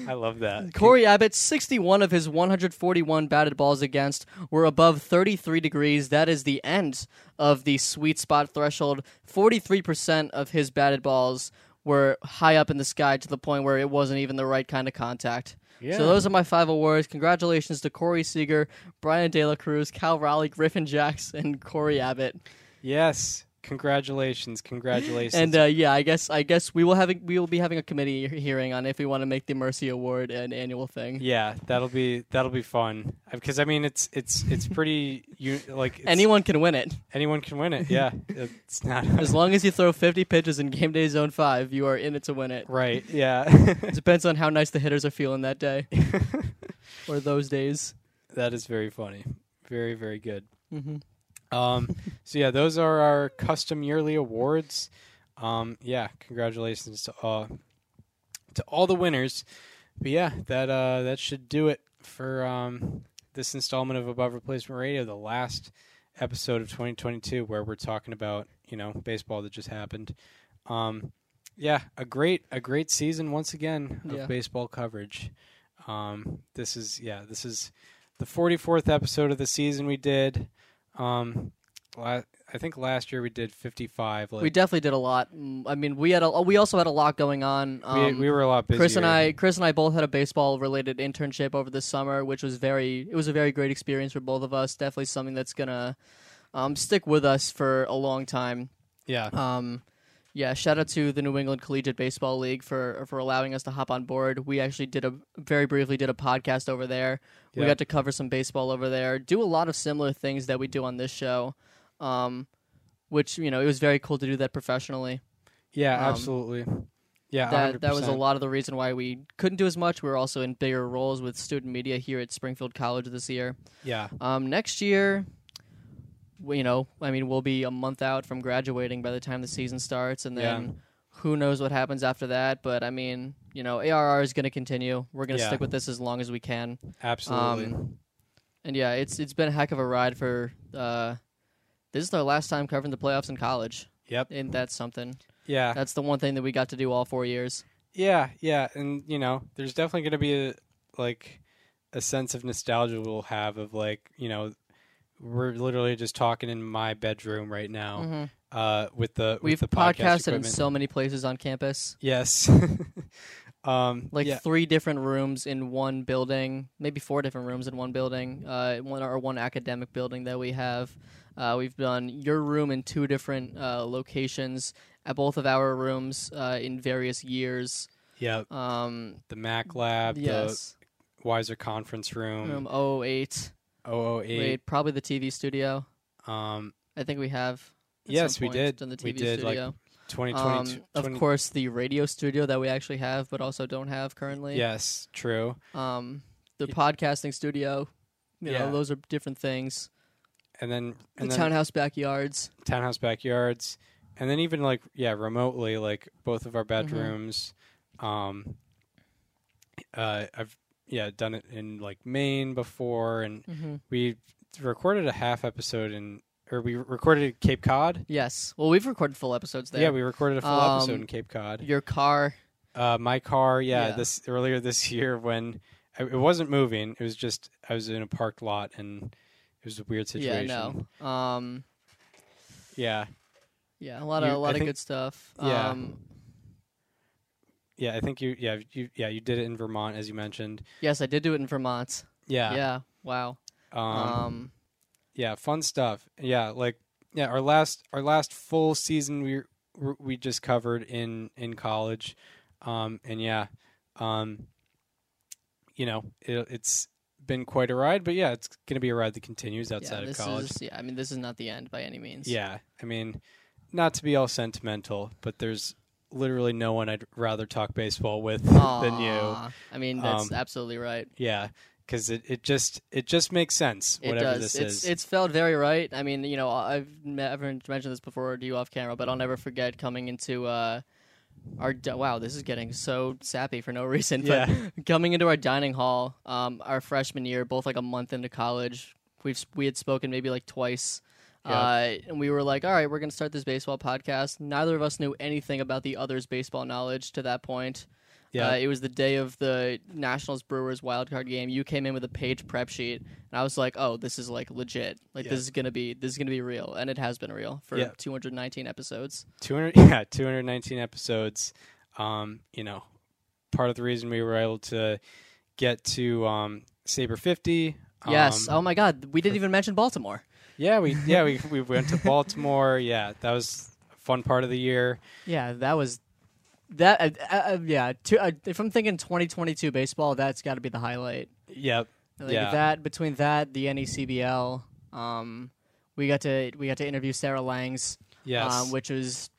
I love that. Cory Abbott, 61 of his 141 batted balls against were above 33 degrees. That is the end of the sweet spot threshold. 43% of his batted balls were high up in the sky to the point where it wasn't even the right kind of contact. Yeah. So those are my five awards. Congratulations to Corey Seager, Bryan De La Cruz, Cal Raleigh, Griffin Jax, and Cory Abbott. Yes. Congratulations. Congratulations. And uh, yeah, I guess I guess we will have we will be having a committee hearing on if we want to make the Mercy Award an annual thing. yeah, that'll be that'll be fun. Because I mean, it's it's it's pretty you like it's, Anyone can win it. anyone can win it. Yeah, it's not As long as you throw 50 pitches in game day zone 5, you are in it to win it. right. Yeah, It depends on how nice the hitters are feeling that day or those days. that is very funny. Very very good. hmm Um, so yeah, those are our custom yearly awards. Um, yeah, congratulations to uh, to all the winners. But yeah, that uh, that should do it for um, this installment of Above Replacement Radio, the last episode of 2022, where we're talking about you know baseball that just happened. Um, yeah, a great a great season once again of Yeah. baseball coverage. Um, this is yeah, this is the 44th episode of the season we did. Um, la- I think last year we did 55. Like, We definitely did a lot. Mm, I mean, we had a, we also had a lot going on. we, Um, we were a lot busier. Chris and I, Chris and I both had a baseball related internship over the summer, which was very, it was a very great experience for both of us. Definitely something that's gonna um, stick with us for a long time. Yeah, Um, yeah, shout out to the New England Collegiate Baseball League for for allowing us to hop on board. We actually did a very briefly did a podcast over there. We got to cover some baseball over there. Do a lot of similar things that we do on this show. Um, which you know it was very cool to do that professionally. yeah, um, absolutely. Yeah, that that was a lot of the reason why we couldn't do as much. We were also in bigger roles with student media here at Springfield College this year. Yeah, Um, next year, you know, I mean, we'll be a month out from graduating by the time the season starts, and then Yeah. who knows what happens after that. But I mean, you know, ARR is going to continue. We're going to Yeah. stick with this as long as we can. absolutely. Um, and yeah, it's it's been a heck of a ride for. Uh, this is our last time covering the playoffs in college. yep. And that's something? Yeah, That's the one thing that we got to do all four years. yeah, yeah, and you know, there's definitely going to be a like a sense of nostalgia we'll have of like you know, we're literally just talking in my bedroom right now. Mhm. Uh, with the with We've the podcast podcasted in equipment. so many places on campus. Yes. um, like yeah, three different rooms in one building, maybe four different rooms in one building, uh, one or one academic building that we have. Uh, we've done your room in two different uh, locations at both of our rooms uh, in various years. yeah. Um, The Mac Lab, yes, the Wiser Conference Room. room 08. 008. Wait, probably the TV studio. Um, I think we have. Yes, we did. Done the TV We did, like, studio. 2022. um, of course, the radio studio that we actually have, but also don't have currently. Yes, true. Um, the Y- podcasting studio. You Yeah. those are different things. And then The then townhouse backyards. townhouse backyards, and then even like yeah, remotely like both of our Mm-hmm. bedrooms. Um, uh, I've yeah done it in like Maine before, and hmm we recorded a half episode in or we recorded Cape Cod. Yes. Well, we've recorded full episodes there. Yeah, we recorded a full episode Um, in Cape Cod. Your car. Uh, my car, yeah, Yeah. this earlier this year when I, it wasn't moving, it was just I was in a parked lot and it was a weird situation. Yeah. No. Um. Yeah, Yeah. A lot You- of a I lot of think- good stuff. yeah. Um. Yeah, I think you, yeah, you, yeah, you did it in Vermont as you mentioned. Yes, I did do it in Vermont. Yeah, Yeah. Wow. um, Um. yeah, fun stuff. Yeah, like yeah, our last our last full season we we just covered in in college, um, and yeah, um, you know, it, it's been quite a ride, but yeah, it's gonna be a ride that continues outside yeah, of this college. is. Yeah. I mean, this is not the end by any means. Yeah, I mean, not to be all sentimental, but there's literally no one I'd rather talk baseball with than you. I mean, that's Um, absolutely right. Yeah, because it, it just it just makes sense. It whatever does. this it's is. it's felt very right. I mean, you know, I've never mentioned this before to you off camera, but I'll never forget coming into uh, our wow. This is getting so sappy for no reason. But Yeah. coming into our dining hall, um, our freshman year, both like a month into college, we've we had spoken maybe like twice. Yeah. Uh, and we were like, all right, we're going to start this baseball podcast. Neither of us knew anything about the other's baseball knowledge to that point. yeah, Uh, it was the day of the Nationals Brewers wild card game. You came in with a page prep sheet, and I was like, "Oh, this is like legit. Like Yeah. this is gonna be this is gonna be real," and it has been real for Yeah. 219 episodes. 200 yeah 219 episodes um you know part of the reason we were able to get to um SABR 50 yes. um, Oh my God, we didn't even mention Baltimore. Yeah we yeah we, we went to baltimore yeah that was a fun part of the year Yeah, that was that. Uh, uh, uh, yeah, two, uh, if I'm thinking 2022 baseball, that's got to be the highlight. yep Like Yeah. that between that the NECBL, um, we got to we got to interview Sarah Langs, yes um, which was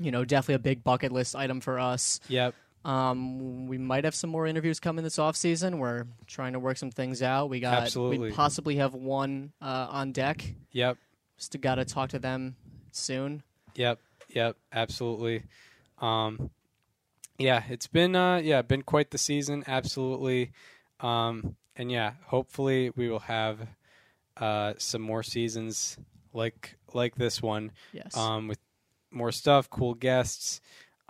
you know definitely a big bucket list item for us. yep Um, we might have some more interviews coming this off season. We're trying to work some things out. We got Absolutely. we possibly have one uh, on deck. yep Just got to talk to them soon. Yep, yep, absolutely. Um, yeah, it's been uh, yeah, been quite the season, absolutely. Um, and yeah, hopefully we will have uh, some more seasons like like this one, Yes. um, with more stuff, cool guests,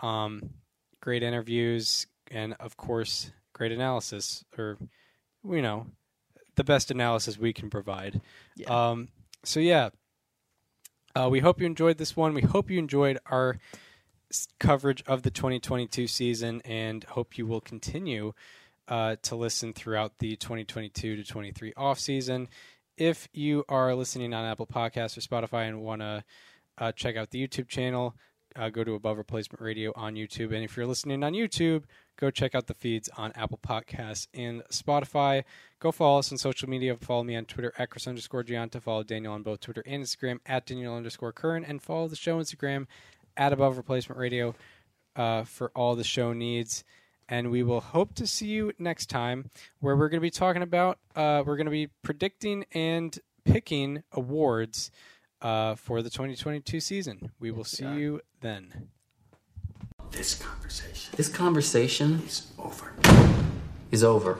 um, great interviews, and of course, great analysis, or you know, the best analysis we can provide. yeah. Um, so yeah, uh, we hope you enjoyed this one. We hope you enjoyed our coverage of the 2022 season, and hope you will continue uh, to listen throughout the 2022 to 23 off season. If you are listening on Apple Podcasts or Spotify and want to uh, check out the YouTube channel, uh, go to Above Replacement Radio on YouTube. And if you're listening on YouTube, go check out the feeds on Apple Podcasts and Spotify. Go follow us on social media. Follow me on Twitter at Chris underscore Gianta. Follow Daniel on both Twitter and Instagram at Daniel underscore Curran. And follow the show Instagram at Above Replacement Radio uh, for all the show needs. And we will hope to see you next time where we're going to be talking about, uh, we're going to be predicting and picking awards uh, for the 2022 season. We will see you then. This conversation This conversation is over. is over.